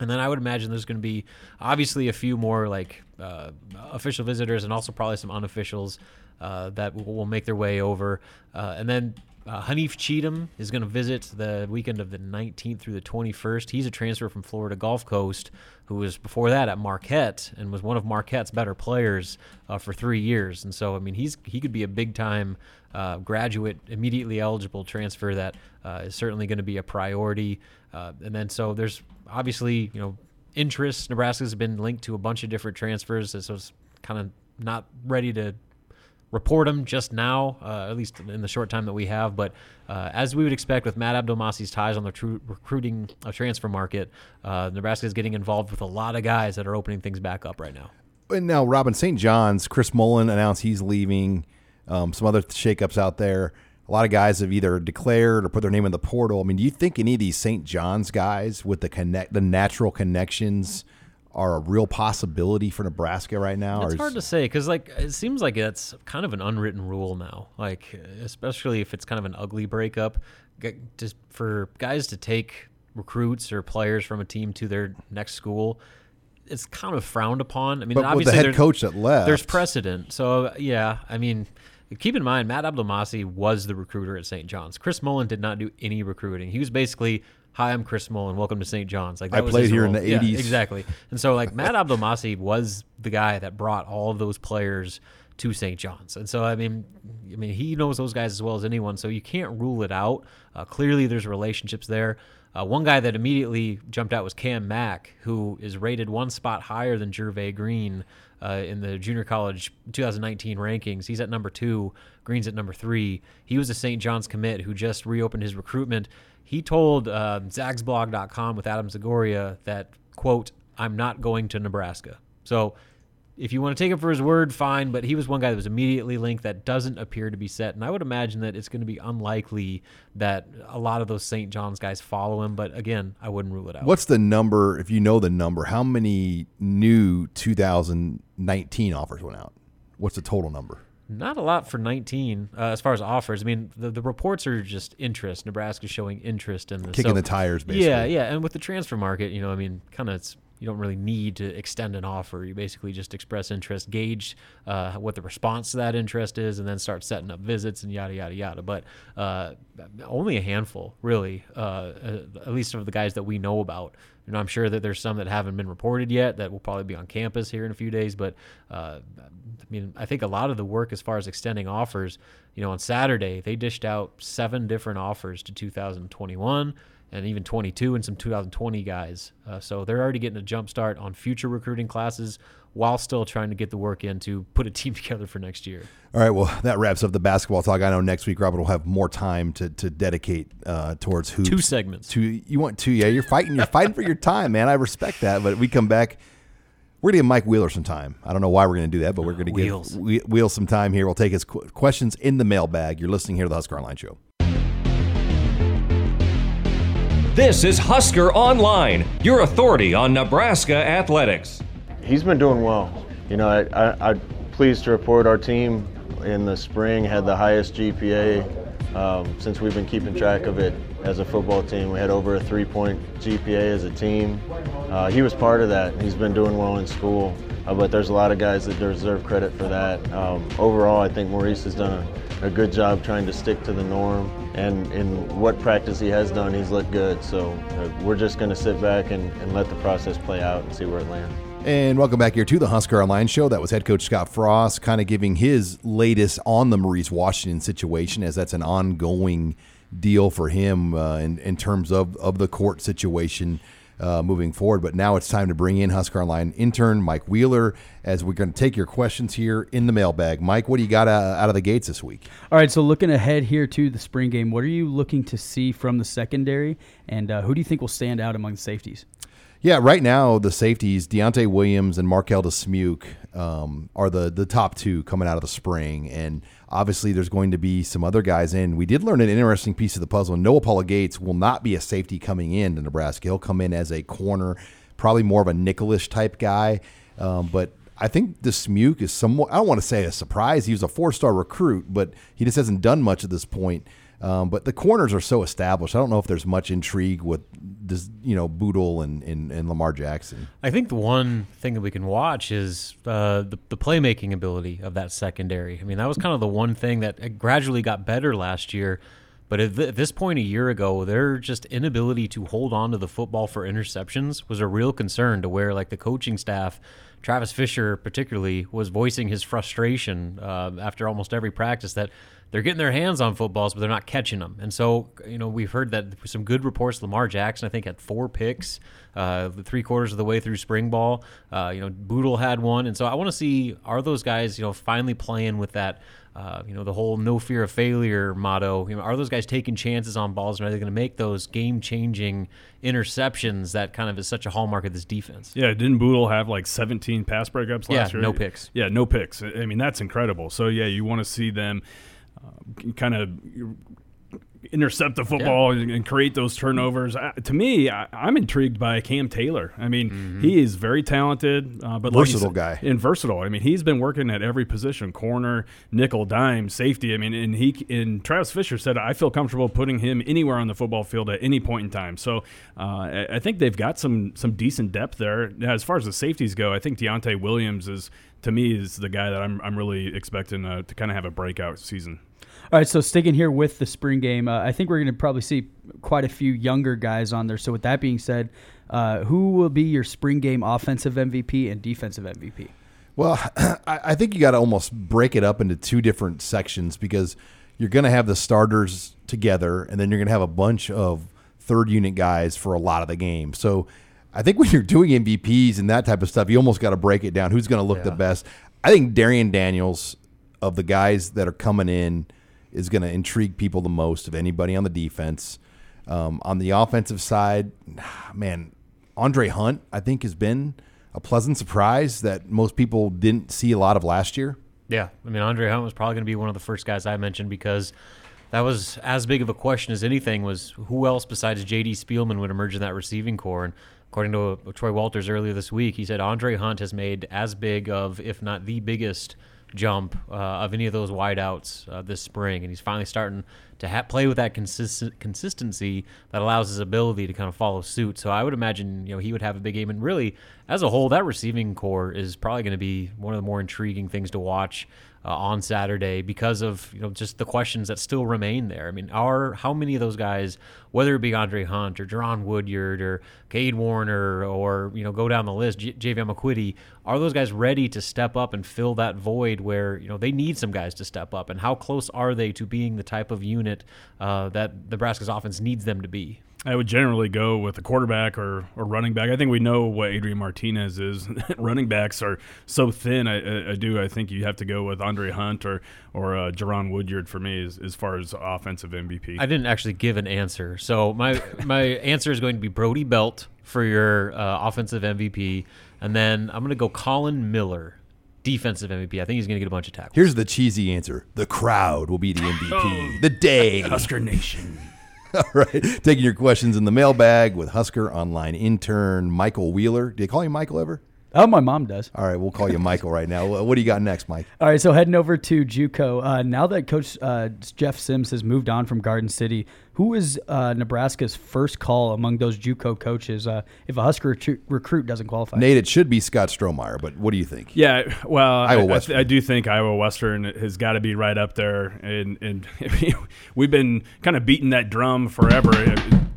And then I would imagine there's going to be obviously a few more like uh, official visitors and also probably some unofficials uh, that will, will, make their way over. Uh, and then uh, Hanif Cheatham is going to visit the weekend of the 19th through the 21st. He's a transfer from Florida Gulf Coast who was before that at Marquette and was one of Marquette's better players uh, for three years. And so, I mean, he's he could be a big time uh, graduate, immediately eligible transfer that uh, is certainly going to be a priority. Uh, and then, so there's obviously, you know, interest. Nebraska's been linked to a bunch of different transfers, so it's kind of not ready to report them just now, uh, at least in the short time that we have. But uh, as we would expect with Matt Abdelmassih's ties on the tr- recruiting uh, transfer market, uh, Nebraska is getting involved with a lot of guys that are opening things back up right now. And now, Robin St. John's, Chris Mullin announced he's leaving. Um, some other shakeups out there. A lot of guys have either declared or put their name in the portal. I mean, do you think any of these St. John's guys with the connect, the natural connections, are a real possibility for Nebraska right now? It's hard to say because like it seems like it's kind of an unwritten rule now. Like especially if it's kind of an ugly breakup, just for guys to take recruits or players from a team to their next school. It's kind of frowned upon. I mean, but obviously, the head coach that left, there's precedent. So yeah, I mean, keep in mind, Matt Abdelmassih was the recruiter at St. John's. Chris Mullin did not do any recruiting. He was basically hi, I'm Chris Mullin. Welcome to St. John's. Like that I was played here role. in the yeah, 80s. exactly. And so like Matt Abdelmassih was the guy that brought all of those players to St. John's. And so I mean, I mean he knows those guys as well as anyone. So you can't rule it out. Uh, clearly, there's relationships there. Uh, one guy that immediately jumped out was Cam Mack, who is rated one spot higher than Gervais Green uh, in the junior college 2019 rankings. He's at number two. Green's at number three. He was a St. John's commit who just reopened his recruitment he told uh, zagsblog.com with Adam Zagoria that, quote, I'm not going to Nebraska. So if you want to take him for his word, fine. But he was one guy that was immediately linked that doesn't appear to be set. And I would imagine that it's going to be unlikely that a lot of those St. John's guys follow him. But again, I wouldn't rule it out. What's the number, if you know the number, how many new 2019 offers went out? What's the total number? Not a lot for 19 uh, as far as offers. I mean, the, the reports are just interest. Nebraska's showing interest in this. Kicking so, the tires, basically. Yeah, yeah. And with the transfer market, you know, I mean, kind of it's you don't really need to extend an offer. You basically just express interest, gauge uh, what the response to that interest is, and then start setting up visits and yada yada yada. But uh, only a handful, really, uh, uh at least of the guys that we know about. Know, I'm sure that there's some that haven't been reported yet that will probably be on campus here in a few days. But uh, I mean, I think a lot of the work as far as extending offers, you know, on Saturday they dished out seven different offers to 2021 and even 22 and some 2020 guys. Uh, so they're already getting a jump start on future recruiting classes while still trying to get the work in to put a team together for next year. All right, well, that wraps up the basketball talk. I know next week Robert will have more time to, to dedicate uh, towards hoops. Two segments. Two, you want two? Yeah, you're fighting. You're fighting for your time, man. I respect that. But we come back. We're gonna give Mike Wheeler some time. I don't know why we're gonna do that, but we're gonna Wheels. give Wheels some time here. We'll take his questions in the mailbag. You're listening here to the Husker Online Show. This is Husker Online, your authority on Nebraska athletics. He's been doing well. You know, I, I'm pleased to report our team in the spring had the highest GPA um, since we've been keeping track of it as a football team. We had over a three-point GPA as a team. Uh, he was part of that. He's been doing well in school, uh, but there's a lot of guys that deserve credit for that. Um, overall, I think Maurice has done a, a good job trying to stick to the norm and in what practice he has done, he's looked good. So uh, we're just going to sit back and, and let the process play out and see where it lands. And welcome back here to the Husker Online Show. That was head coach Scott Frost kind of giving his latest on the Maurice Washington situation, as that's an ongoing deal for him uh, in, in terms of, of the court situation uh, moving forward. But now it's time to bring in Husker Online intern Mike Wheeler as we're going to take your questions here in the mailbag. Mike, what do you got uh, out of the gates this week? All right, so looking ahead here to the spring game, what are you looking to see from the secondary, and uh, who do you think will stand out among the safeties? Yeah, right now the safeties, Deontay Williams and Marquel Dismuke, um, are the the top two coming out of the spring, and obviously there's going to be some other guys in. We did learn an interesting piece of the puzzle. Noa Pola-Gates will not be a safety coming in to Nebraska. He'll come in as a corner, probably more of a nickelish type guy, um, but I think Dismuke is somewhat. I don't want to say a surprise. He was a four star recruit, but he just hasn't done much at this point. Um, but the corners are so established. I don't know if there's much intrigue with this, you know, Bootle and, and, and Lamar Jackson. I think the one thing that we can watch is uh, the, the playmaking ability of that secondary. I mean, that was kind of the one thing that gradually got better last year. But at, th- at this point a year ago, their just inability to hold on to the football for interceptions was a real concern to where like the coaching staff, Travis Fisher particularly, was voicing his frustration uh, after almost every practice that they're getting their hands on footballs, but they're not catching them. And so, you know, we've heard that some good reports. Lamar Jackson, I think, had four picks, uh, three quarters of the way through spring ball. Uh, you know, Bootle had one, and so I want to see are those guys, you know, finally playing with that. Uh, you know the whole "no fear of failure" motto. You know, are those guys taking chances on balls, and are they going to make those game-changing interceptions that kind of is such a hallmark of this defense? Yeah, didn't Bootle have like 17 pass breakups last yeah, year? no picks. Yeah, no picks. I mean, that's incredible. So yeah, you want to see them uh, kind of intercept the football yeah. and, create those turnovers. Uh, to me, I, am intrigued by Cam Taylor. I mean, mm-hmm. he is very talented, uh, but versatile like guy and versatile. I mean, he's been working at every position: corner, nickel, dime, safety. I mean, and he and Travis Fisher said, I feel comfortable putting him anywhere on the football field at any point in time. So uh, I, I think they've got some some decent depth there. Now, as far as the safeties go, I think Deontay Williams is to me is the guy that I'm I'm really expecting uh, to kind of have a breakout season. All right, so sticking here with the spring game, uh, I think we're going to probably see quite a few younger guys on there. So with that being said, uh, who will be your spring game offensive MVP and defensive MVP? Well, I think you got to almost break it up into two different sections because you're going to have the starters together, and then you're going to have a bunch of third unit guys for a lot of the game. So I think when you're doing MVPs and that type of stuff, you almost got to break it down. Who's going to look yeah. the best? I think Darrion Daniels of the guys that are coming in is going to intrigue people the most of anybody on the defense. Um, on the offensive side, man, Andre Hunt, I think, has been a pleasant surprise that most people didn't see a lot of last year. Yeah. I mean, Andre Hunt was probably going to be one of the first guys I mentioned because that was as big of a question as anything was who else besides J.D. Spielman would emerge in that receiving corps. And according to Troy Walters earlier this week, he said Andre Hunt has made as big of, if not the biggest – jump uh, of any of those wideouts uh, this spring, and he's finally starting to ha- play with that consistent consistency that allows his ability to kind of follow suit. So I would imagine you know he would have a big game, and really as a whole, that receiving corps is probably going to be one of the more intriguing things to watch uh, on Saturday because of you know just the questions that still remain there. I mean, are how many of those guys, whether it be Andre Hunt or Jaron Woodyard or Kade Warner or you know go down the list, J- Jaevon McQuitty, are those guys ready to step up and fill that void where you know they need some guys to step up, and how close are they to being the type of unit uh, that Nebraska's offense needs them to be? I would generally go with a quarterback or, or running back. I think we know what Adrian Martinez is. running backs are so thin. I, I, do. I think you have to go with Andre Hunt or or uh, Jaron Woodyard for me as, as far as offensive MVP. I didn't actually give an answer, so my my answer is going to be Brody Belt for your uh, offensive MVP, and then I'm going to go Collin Miller defensive MVP. I think he's going to get a bunch of tackles. Here's the cheesy answer: the crowd will be the MVP. oh, the day, Husker Nation. All right. Taking your questions in the mailbag with Husker Online intern Michael Wheeler. Do you call you Michael ever? Oh, my mom does. All right, we'll call you Michael right now. What do you got next, Mike? All right, so heading over to JUCO. Uh, now that Coach uh, Jeff Sims has moved on from Garden City, who is uh, Nebraska's first call among those JUCO coaches uh, if a Husker recruit, recruit doesn't qualify? Nate, it should be Scott Strohmeier, but what do you think? Yeah, well, Iowa I, I, I, do think Iowa Western has got to be right up there, and and we've been kind of beating that drum forever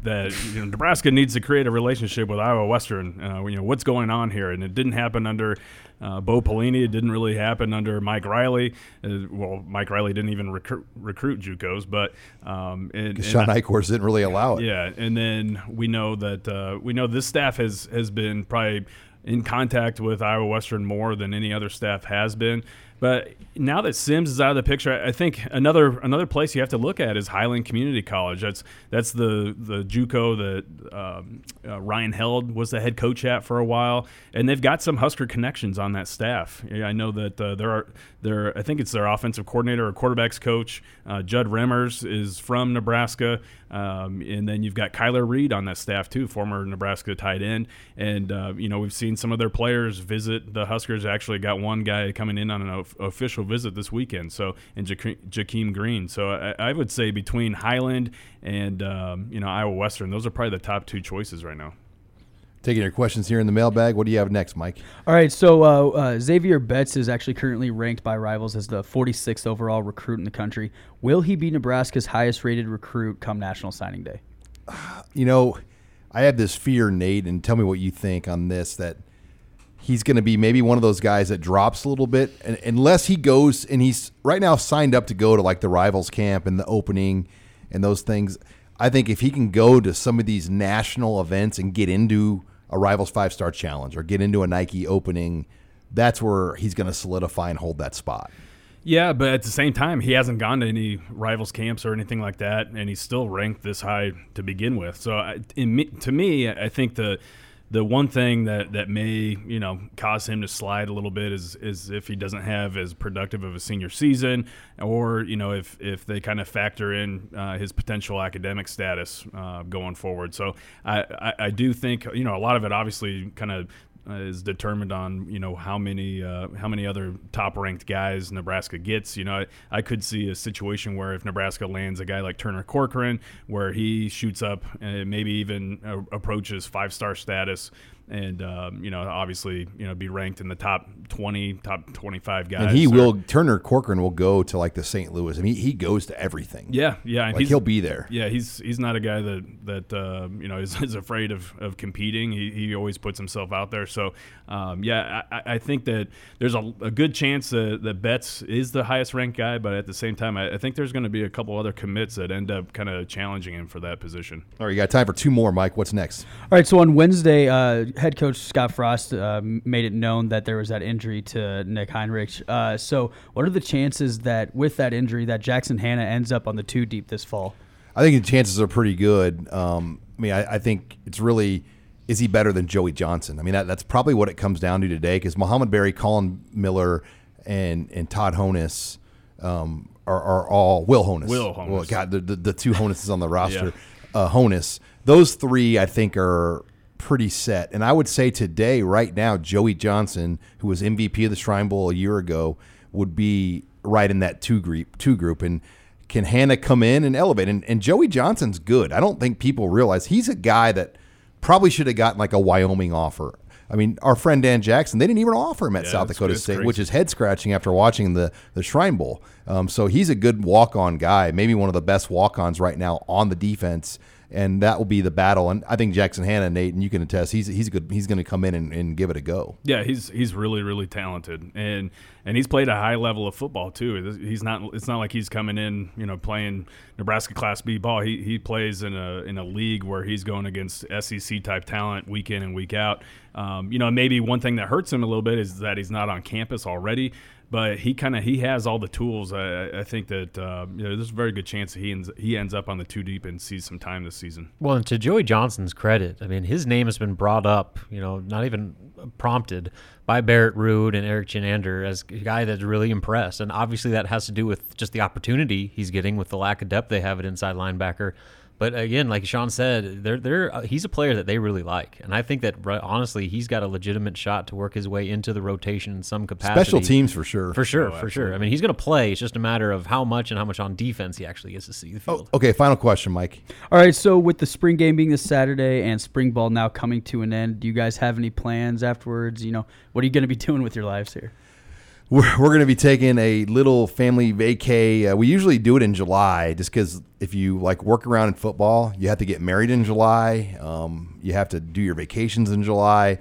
that you know, Nebraska needs to create a relationship with Iowa Western. Uh, you know what's going on here, and it didn't happen under uh, Bo Pelini. It didn't really happen under Mike Riley. Uh, well, Mike Riley didn't even recruit, recruit JUCOs, but um, and, Shawn Eichorst didn't really allow it. Yeah, and then we know that uh, we know this staff has has been probably in contact with Iowa Western more than any other staff has been. But now that Sims is out of the picture, I think another another place you have to look at is Highland Community College. That's that's the the JUCO that um, uh, Ryan Held was the head coach at for a while, and they've got some Husker connections on that staff. I know that uh, there are there. I think it's their offensive coordinator or quarterbacks coach, uh, Judd Remmers, is from Nebraska. Um, and then you've got Kyler Reed on that staff too, former Nebraska tight end. And uh, you know we've seen some of their players visit the Huskers. Actually, got one guy coming in on an official visit this weekend. So and Jakeem Green. So I, I, would say between Highland and um, you know Iowa Western, those are probably the top two choices right now. Taking your questions here in the mailbag. What do you have next, Mike? All right, so uh, uh, Xavier Betts is actually currently ranked by rivals as the 46th overall recruit in the country. Will he be Nebraska's highest rated recruit come National Signing Day? You know, I have this fear, Nate, and tell me what you think on this that he's going to be maybe one of those guys that drops a little bit and, unless he goes and he's right now signed up to go to like the rivals camp and the opening and those things. I think if he can go to some of these national events and get into a Rivals Five Star Challenge or get into a Nike opening, that's where he's going to solidify and hold that spot. Yeah, but at the same time, he hasn't gone to any rivals camps or anything like that, and he's still ranked this high to begin with. So, in, to me, I think the the one thing that, that may you know cause him to slide a little bit is is if he doesn't have as productive of a senior season, or you know if if they kind of factor in uh, his potential academic status uh, going forward. So I, I, I do think you know a lot of it obviously kind of is determined on you know how many uh, how many other top ranked guys Nebraska gets. You know, I, I, could see a situation where if Nebraska lands a guy like Turner Corcoran, where he shoots up and maybe even approaches five star status and um, you know obviously you know be ranked in the top 20 top 25 guys and he or, will turner corcoran will go to like the st louis. I mean he goes to everything. Yeah yeah like he'll be there. Yeah he's he's not a guy that that uh, you know is, is afraid of, of competing. He, he always puts himself out there. So um, yeah I, I, think that there's a, a good chance that, that betts is the highest ranked guy but at the same time i, I think there's going to be a couple other commits that end up kind of challenging him for that position. All right you got time for two more mike. What's next? All right so on wednesday uh, head coach Scott Frost uh, made it known that there was that injury to Nick Henrich. Uh, so, what are the chances that with that injury, that Jackson Hanna ends up on the two deep this fall? I think the chances are pretty good. Um, I mean, I, I, think it's really is he better than Joey Johnson? I mean, that, that's probably what it comes down to today because Mohamed Barry, Collin Miller, and and Todd Honas um, are, are, all Will Honas. Will Honas. Well, God, the, the, the two Honuses on the roster. yeah. uh, Honas. Those three, I think, are pretty set. And I would say today, right now, Joey Johnson, who was MVP of the Shrine Bowl a year ago, would be right in that two group. Two group, and can Hanna come in and elevate? And, and Joey Johnson's good. I don't think people realize he's a guy that probably should have gotten like a Wyoming offer. I mean, our friend Dan Jackson, they didn't even offer him at yeah, South Dakota State, crazy. which is head scratching after watching the the Shrine Bowl. Um, so he's a good walk on guy, maybe one of the best walk ons right now on the defense and that will be the battle. And I think Jackson Hanna, Nate, and you can attest, he's he's good. He's going to come in and, and, give it a go. Yeah, he's he's really really talented, and and he's played a high level of football too. He's not. It's not like he's coming in, you know, playing Nebraska Class B ball. He he plays in a in a league where he's going against SEC type talent week in and week out. Um, you know, maybe one thing that hurts him a little bit is that he's not on campus already but he kind of he has all the tools. I, I think that uh, you know, there's a very good chance that he ends, he ends up on the two deep and sees some time this season. Well, and to Joey Johnson's credit, I mean his name has been brought up, you know, not even prompted by Barrett Ruud and Erik Chinander as a guy that's really impressed, and obviously that has to do with just the opportunity he's getting with the lack of depth they have at inside linebacker. But again, like Sean said, they're, they're, uh, he's a player that they really like. And I think that honestly, he's got a legitimate shot to work his way into the rotation in some capacity. Special teams for sure. For sure, oh, for sure. I mean, he's going to play. It's just a matter of how much and how much on defense he actually gets to see the field. Oh, okay, final question, Mike. All right, so with the spring game being this Saturday and spring ball now coming to an end, do you guys have any plans afterwards? You know, what are you going to be doing with your lives here? We're, we're going to be taking a little family vacay. Uh, we usually do it in July just because if you like work around in football, you have to get married in July. Um, you have to do your vacations in July.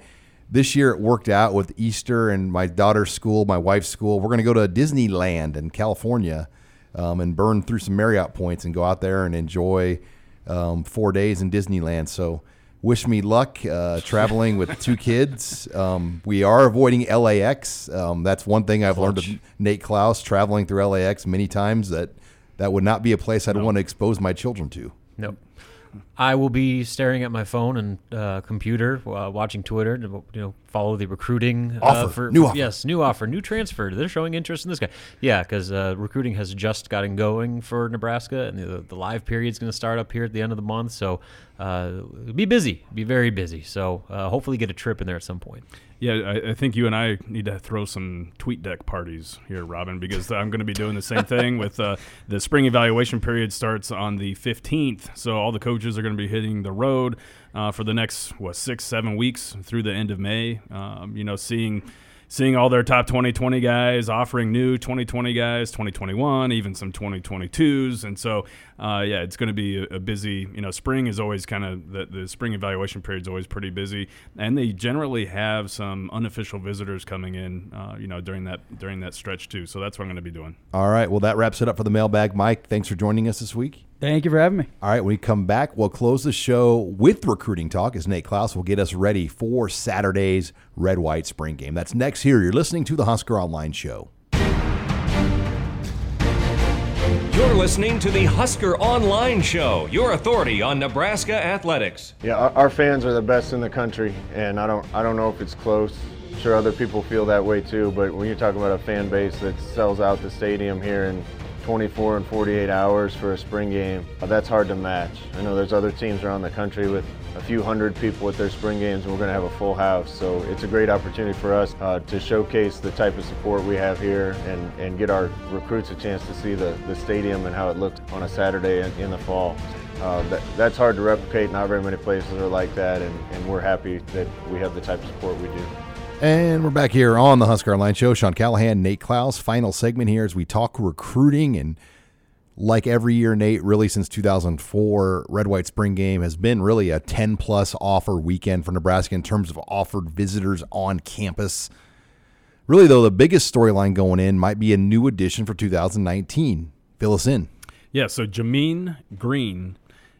This year it worked out with Easter and my daughter's school, my wife's school. We're going to go to Disneyland in California um, and burn through some Marriott points and go out there and enjoy um, four days in Disneyland. So wish me luck uh, traveling with two kids. Um, we are avoiding LAX. Um, that's one thing I've Clutch. learned of Nate Clouse traveling through LAX many times that that would not be a place I'd want to expose my children to. Nope. I will be staring at my phone and uh, computer, uh, watching Twitter, you know, follow the recruiting uh, offer. for new offer. Yes, new offer, new transfer. They're showing interest in this guy. Yeah, because uh, recruiting has just gotten going for Nebraska, and the, the live period is going to start up here at the end of the month. So uh, be busy, be very busy. So uh, hopefully get a trip in there at some point. Yeah, I, I, think you and I need to throw some TweetDeck parties here, Robin, because I'm going to be doing the same thing with uh, the spring evaluation period starts on the 15th. So all the coaches are going to be hitting the road. uh, for the next what six, seven weeks through the end of May. Um, you know, seeing seeing all their top 2020 guys offering new 2020 guys 2021 even some 2022s and so uh, yeah it's going to be a, a, busy you know spring is always kind of the, the spring evaluation period is always pretty busy and they generally have some unofficial visitors coming in uh, you know during that during that stretch too so that's what i'm going to be doing all right well that wraps it up for the mailbag mike thanks for joining us this week Thank you for having me. All right, when we come back, we'll close the show with recruiting talk as Nate Clouse will get us ready for Saturday's Red White Spring Game. That's next here. You're listening to the Husker Online Show. You're listening to the Husker Online Show, your authority on Nebraska athletics. Yeah, our, fans are the best in the country, and I don't, I don't know if it's close. I'm sure other people feel that way too, but when you're talking about a fan base that sells out the stadium here and 24 and 48 hours for a spring game, uh, that's hard to match. I know there's other teams around the country with a few hundred people at their spring games and we're going to have a full house. So it's a great opportunity for us uh, to showcase the type of support we have here and, and get our recruits a chance to see the, the stadium and how it looked on a Saturday in, in the fall. Uh, that, that's hard to replicate. Not very many places are like that, and, and we're happy that we have the type of support we do. And we're back here on the Husker Online Show. Sean Callahan, Nate Clouse, Final segment here as we talk recruiting. And like every year, Nate, really since 2004, Red White Spring Game has been really a 10 plus offer weekend for Nebraska in terms of offered visitors on campus. Really, though, the biggest storyline going in might be a new addition for 2019. Fill us in. Yeah, so Jameen Green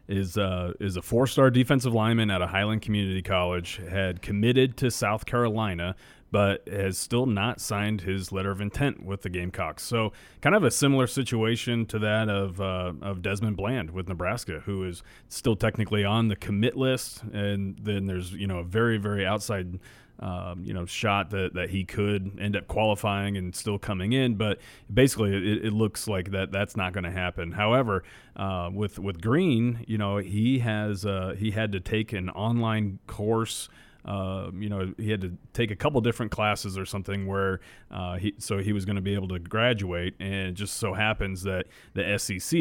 is uh, is a four star defensive lineman at a Highland Community College. Had committed to South Carolina, but has still not signed his letter of intent with the Gamecocks. So kind of a similar situation to that of uh, of Desmond Bland with Nebraska, who is still technically on the commit list, and then there's you know a very very outside um, you know, shot that, that he could end up qualifying and still coming in. But basically, it, it looks like that that's not going to happen. However, uh, with with Green, you know, he has uh, he had to take an online course uh, you know, he had to take a couple different classes or something where uh, he so he was going to be able to graduate, and it just so happens that the SEC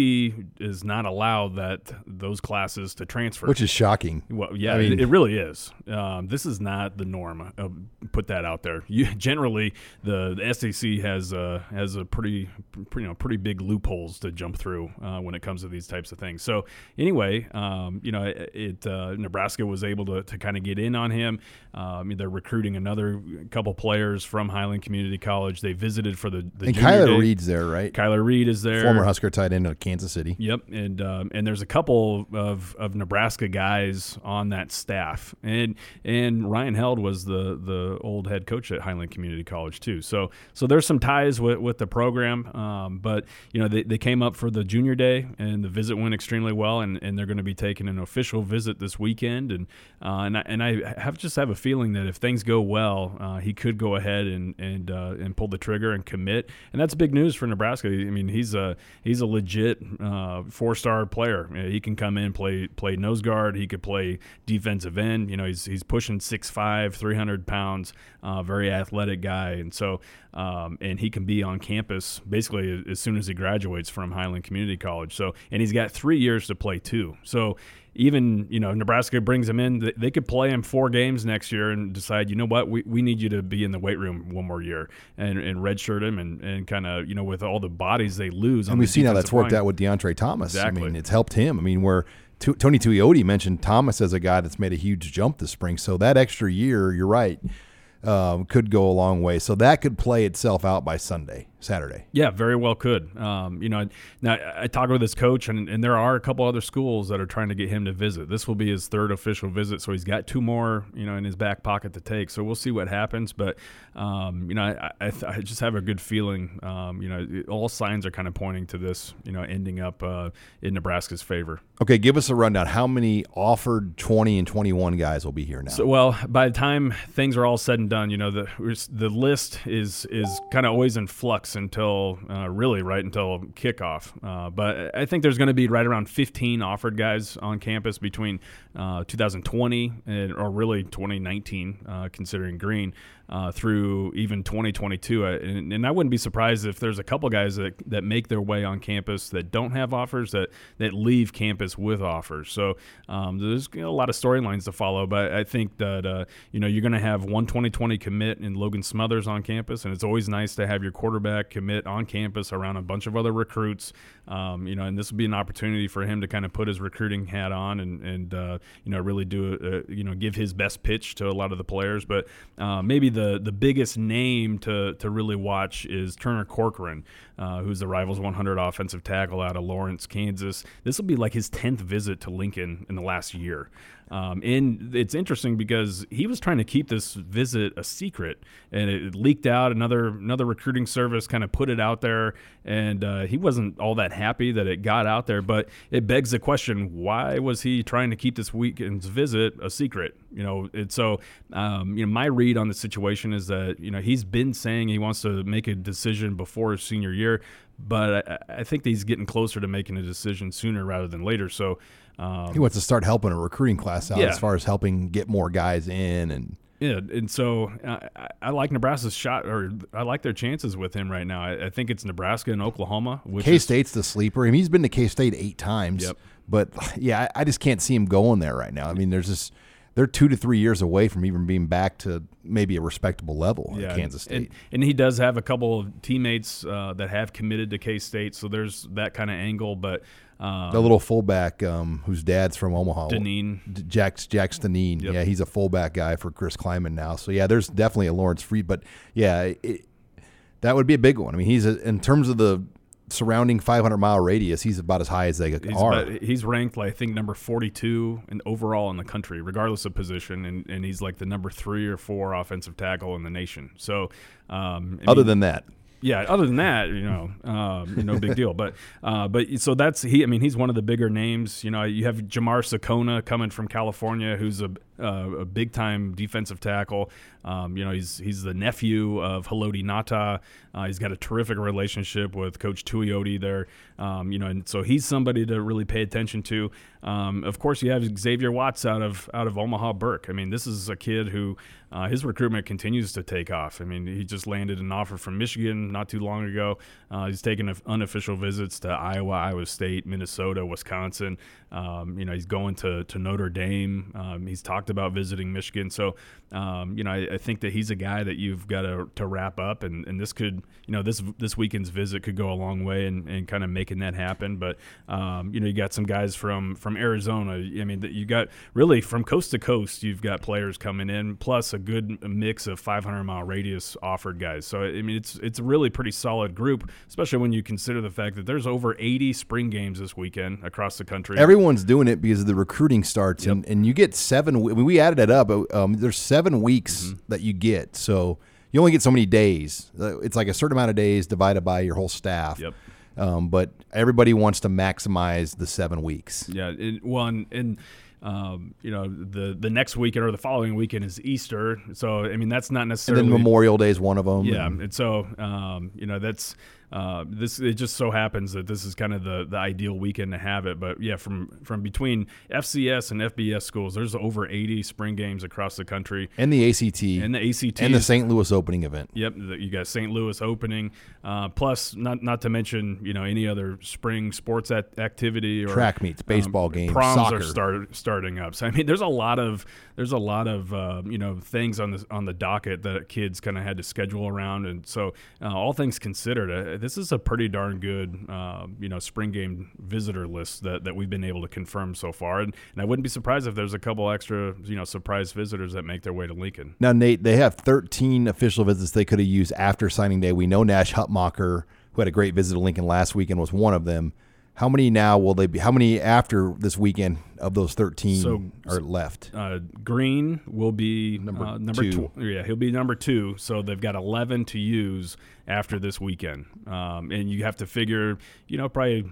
is not allowed that those classes to transfer, which is shocking. Well, yeah, I mean, it, it, really is. Um, this is not the norm. Uh, put that out there. You, generally, the, the SEC has uh, has a pretty, pretty, you know pretty big loopholes to jump through uh, when it comes to these types of things. So anyway, um, you know, it, it Nebraska was able to, to kind of get in on him. Um, they're recruiting another couple players from Highland Community College. They visited for the, the and Kyler Reed's there, right? Kyler Reed is there, former Husker tight end of Kansas City. Yep, and um, and there's a couple of, of Nebraska guys on that staff, and and Ryan Held was the the old head coach at Highland Community College too. So so there's some ties with, with the program, um, but you know they, they came up for the junior day, and the visit went extremely well, and, and they're going to be taking an official visit this weekend, and uh, and I, and I have just have a feeling that if things go well, uh, he could go ahead and and uh, and pull the trigger and commit, and that's big news for Nebraska. I mean, he's a he's a legit uh, four star player. He can come in play play nose guard. He could play defensive end. You know, he's he's pushing 6'5", 300 pounds, uh, very athletic guy, and so um, and he can be on campus basically as soon as he graduates from Highland Community College. So and he's got three years to play too. So even you know Nebraska brings him in, they could play him four games next year and decide, you know what, we, we need you to be in the weight room one more year and, and redshirt him and, and kind of you know with all the bodies they lose. And we've seen how that's worked line. out with DeAndre Thomas. Exactly. I mean, it's helped him. I mean, where Tony Tuioti mentioned Thomas as a guy that's made a huge jump this spring. So that extra year, you're right um, could go a long way. So that could play itself out by Sunday, Saturday. Yeah, very well could. Um, you know, now I talked with his coach, and, and there are a couple other schools that are trying to get him to visit. This will be his third official visit, so he's got two more, you know, in his back pocket to take. So we'll see what happens. But um, you know, I, I, I, just have a good feeling. Um, you know, all signs are kind of pointing to this, you know, ending up uh, in Nebraska's favor. Okay, give us a rundown. How many offered 20 and 21 guys will be here now? So, well, by the time things are all said and done, you know, the the list is is kind of always in flux until uh, really right until kickoff. Uh, but I think there's going to be right around 15 offered guys on campus between uh, 2020 and, or really 2019, uh, considering Green uh, through even 2022. Uh, and, and, I wouldn't be surprised if there's a couple guys that, that make their way on campus that don't have offers that, that leave campus with offers. So um, there's you know, a lot of storylines to follow, but I think that you know you're going to have one 2020 commit in Logan Smothers on campus, and it's always nice to have your quarterback commit on campus around a bunch of other recruits. Um, you know, and this will be an opportunity for him to kind of put his recruiting hat on and, and uh, you know really do you know give his best pitch to a lot of the players. But uh, maybe the the biggest name to to really watch is Turner Corcoran, uh, who's the Rivals 100 offensive tackle out of Lawrence, Kansas. This will be like his 10th visit to Lincoln in the last year. Um, and it's interesting because he was trying to keep this visit a secret, and it leaked out. Another another recruiting service kind of put it out there, and uh, he wasn't all that happy that it got out there. But it begs the question: Why was he trying to keep this weekend's visit a secret? You know, and so um, you know, my read on the situation is that you know he's been saying he wants to make a decision before his senior year, but I, I think that he's getting closer to making a decision sooner rather than later. So um, he wants to start helping a recruiting class out yeah. as far as helping get more guys in and. Yeah, and so I, I, like Nebraska's shot, or I like their chances with him right now. I, I think it's Nebraska and Oklahoma. K State's the sleeper. I mean, he's been to K State eight times. Yep. But yeah, I, I, just can't see him going there right now. I mean, there's just they're two to three years away from even being back to maybe a respectable level yeah, at Kansas State. And, and, he does have a couple of teammates uh, that have committed to K State, so there's that kind of angle. But um, the little fullback um, whose dad's from Omaha, Dineen, Jax Jax Dineen. Yep. Yeah, he's a fullback guy for Chris Klieman now. So yeah, there's definitely a Lawrence Free, but yeah, it, that would be a big one. I mean, he's a, in terms of the surrounding 500 mile radius, he's about as high as they he's are. About, he's ranked, like, I think, number 42 in overall in the country, regardless of position, and, and he's like the number three or four offensive tackle in the nation. So, um, other mean, than that, yeah, other than that, you know, um, no big deal. But uh, but so that's he. I mean, he's one of the bigger names. You know, you have Jamar Sekona coming from California, who's a, uh, a big time defensive tackle. Um, you know, he's he's the nephew of Haloti Ngata. Uh, he's got a terrific relationship with Coach Tuioti there. Um, you know, and so he's somebody to really pay attention to. Um, of course, you have Xavier Watts out of out of Omaha Burke. I mean, this is a kid who uh, his recruitment continues to take off. I mean, he just landed an offer from Michigan not too long ago. Uh, he's taken unofficial visits to Iowa, Iowa State, Minnesota, Wisconsin. Um, you know, he's going to, to Notre Dame. Um, he's talked about visiting Michigan. So, um, you know, I, I, think that he's a guy that you've got to, to wrap up, and, and this could, you know, this this weekend's visit could go a long way in, in kind of making that happen. But, um, you know, you got some guys from from Arizona. I mean, you got really from coast to coast, you've got players coming in, plus a good mix of 500 mile radius offered guys. So, I mean, it's it's a really pretty solid group, especially when you consider the fact that there's over 80 spring games this weekend across the country. Everyone's doing it because the recruiting starts, yep. and, and you get seven. I mean, we added it up. Um, there's seven weeks mm-hmm. that you get, so you only get so many days. Uh, it's like a certain amount of days divided by your whole staff. Yep. Um, but everybody wants to maximize the seven weeks. Yeah. It, one and. Um, you know, the the next weekend or the following weekend is Easter. So I mean, that's not necessarily. And then Memorial Day is one of them. Yeah, and, and so um, you know that's uh, this it just so happens that this is kind of the, the ideal weekend to have it. But yeah, from from between FCS and FBS schools, there's over 80 spring games across the country, and the ACT, and the ACT, and the St. Louis opening event. Yep, you got St. Louis opening, uh, plus not not to mention you know any other spring sports activity or track meets, baseball um, games, proms soccer. are start, starting up. So I mean, there's a lot of there's a lot of uh, you know things on the on the docket that kids kind of had to schedule around, and so uh, all things considered, uh, this is a pretty darn good, uh, you know, spring game visitor list that, that we've been able to confirm so far. And, and I wouldn't be surprised if there's a couple extra, you know, surprise visitors that make their way to Lincoln. Now, Nate, they have 13 official visits they could have used after signing day. We know Nash Hutmacher, who had a great visit to Lincoln last weekend, was one of them. How many now will they be? How many after this weekend of those thirteen so, are left? Uh, Green will be number, uh, number two. Tw- yeah, he'll be number two. So they've got eleven to use after this weekend, um, and you have to figure, you know, probably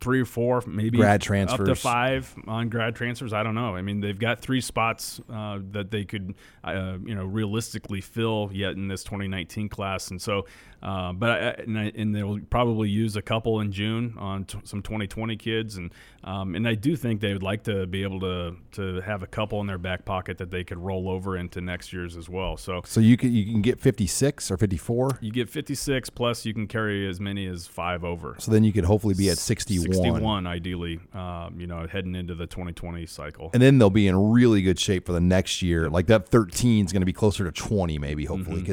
three or four, maybe Grad transfers. up to five on grad transfers. I don't know. I mean, they've got three spots uh, that they could, uh, you know, realistically fill yet in this 2019 class, and so, uh, but I, and, I, and they'll probably use a couple in June on t- some 2020 kids, and um, and I do think they would like to be able to to have a couple in their back pocket that they could roll over into next year's as well. So So you can you can get 56 or 54. you get 56 plus you can carry as many as five over. So then you could hopefully be at 61. 61 ideally, um, you know, heading into the 2020 cycle. And then they'll be in really good shape for the next year. Like that 13 is going to be closer to 20, maybe, hopefully, Mm-hmm.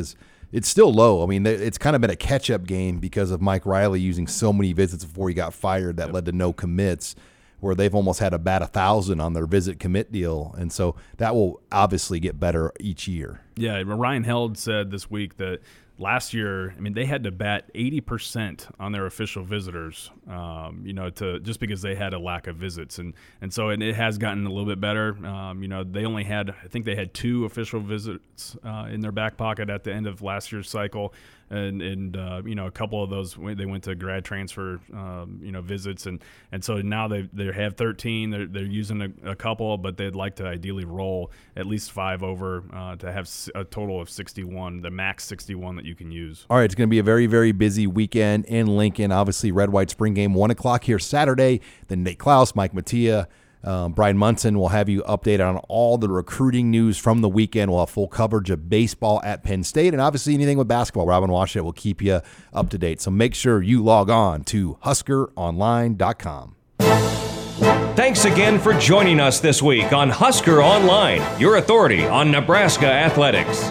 It's still low. I mean, it's kind of been a catch up game because of Mike Riley using so many visits before he got fired that led to no commits, where they've almost had about a thousand on their visit commit deal. And so that will obviously get better each year. Yeah, Ryan Held said this week that last year, I mean, they had to bat 80% on their official visitors, um, you know, to just because they had a lack of visits. And, and so it, it has gotten a little bit better. Um, you know, they only had, I think they had two official visits uh, in their back pocket at the end of last year's cycle. And, and uh, you know, a couple of those, they went to grad transfer, um, you know, visits. And, and so now they, they have 13. They're, they're using a, a couple, but they'd like to ideally roll at least five over uh, to have a total of 61, the max 61 that you can use. All right, it's going to be a very, very busy weekend in Lincoln. Obviously, red white spring game, 1 o'clock here Saturday. Then Nate Clouse, Mike Mattia, um, Brian Munson will have you updated on all the recruiting news from the weekend. We'll have full coverage of baseball at Penn State and obviously anything with basketball. Robin Washut will keep you up to date. So make sure you log on to huskeronline.com. Thanks again for joining us this week on Husker Online, your authority on Nebraska athletics.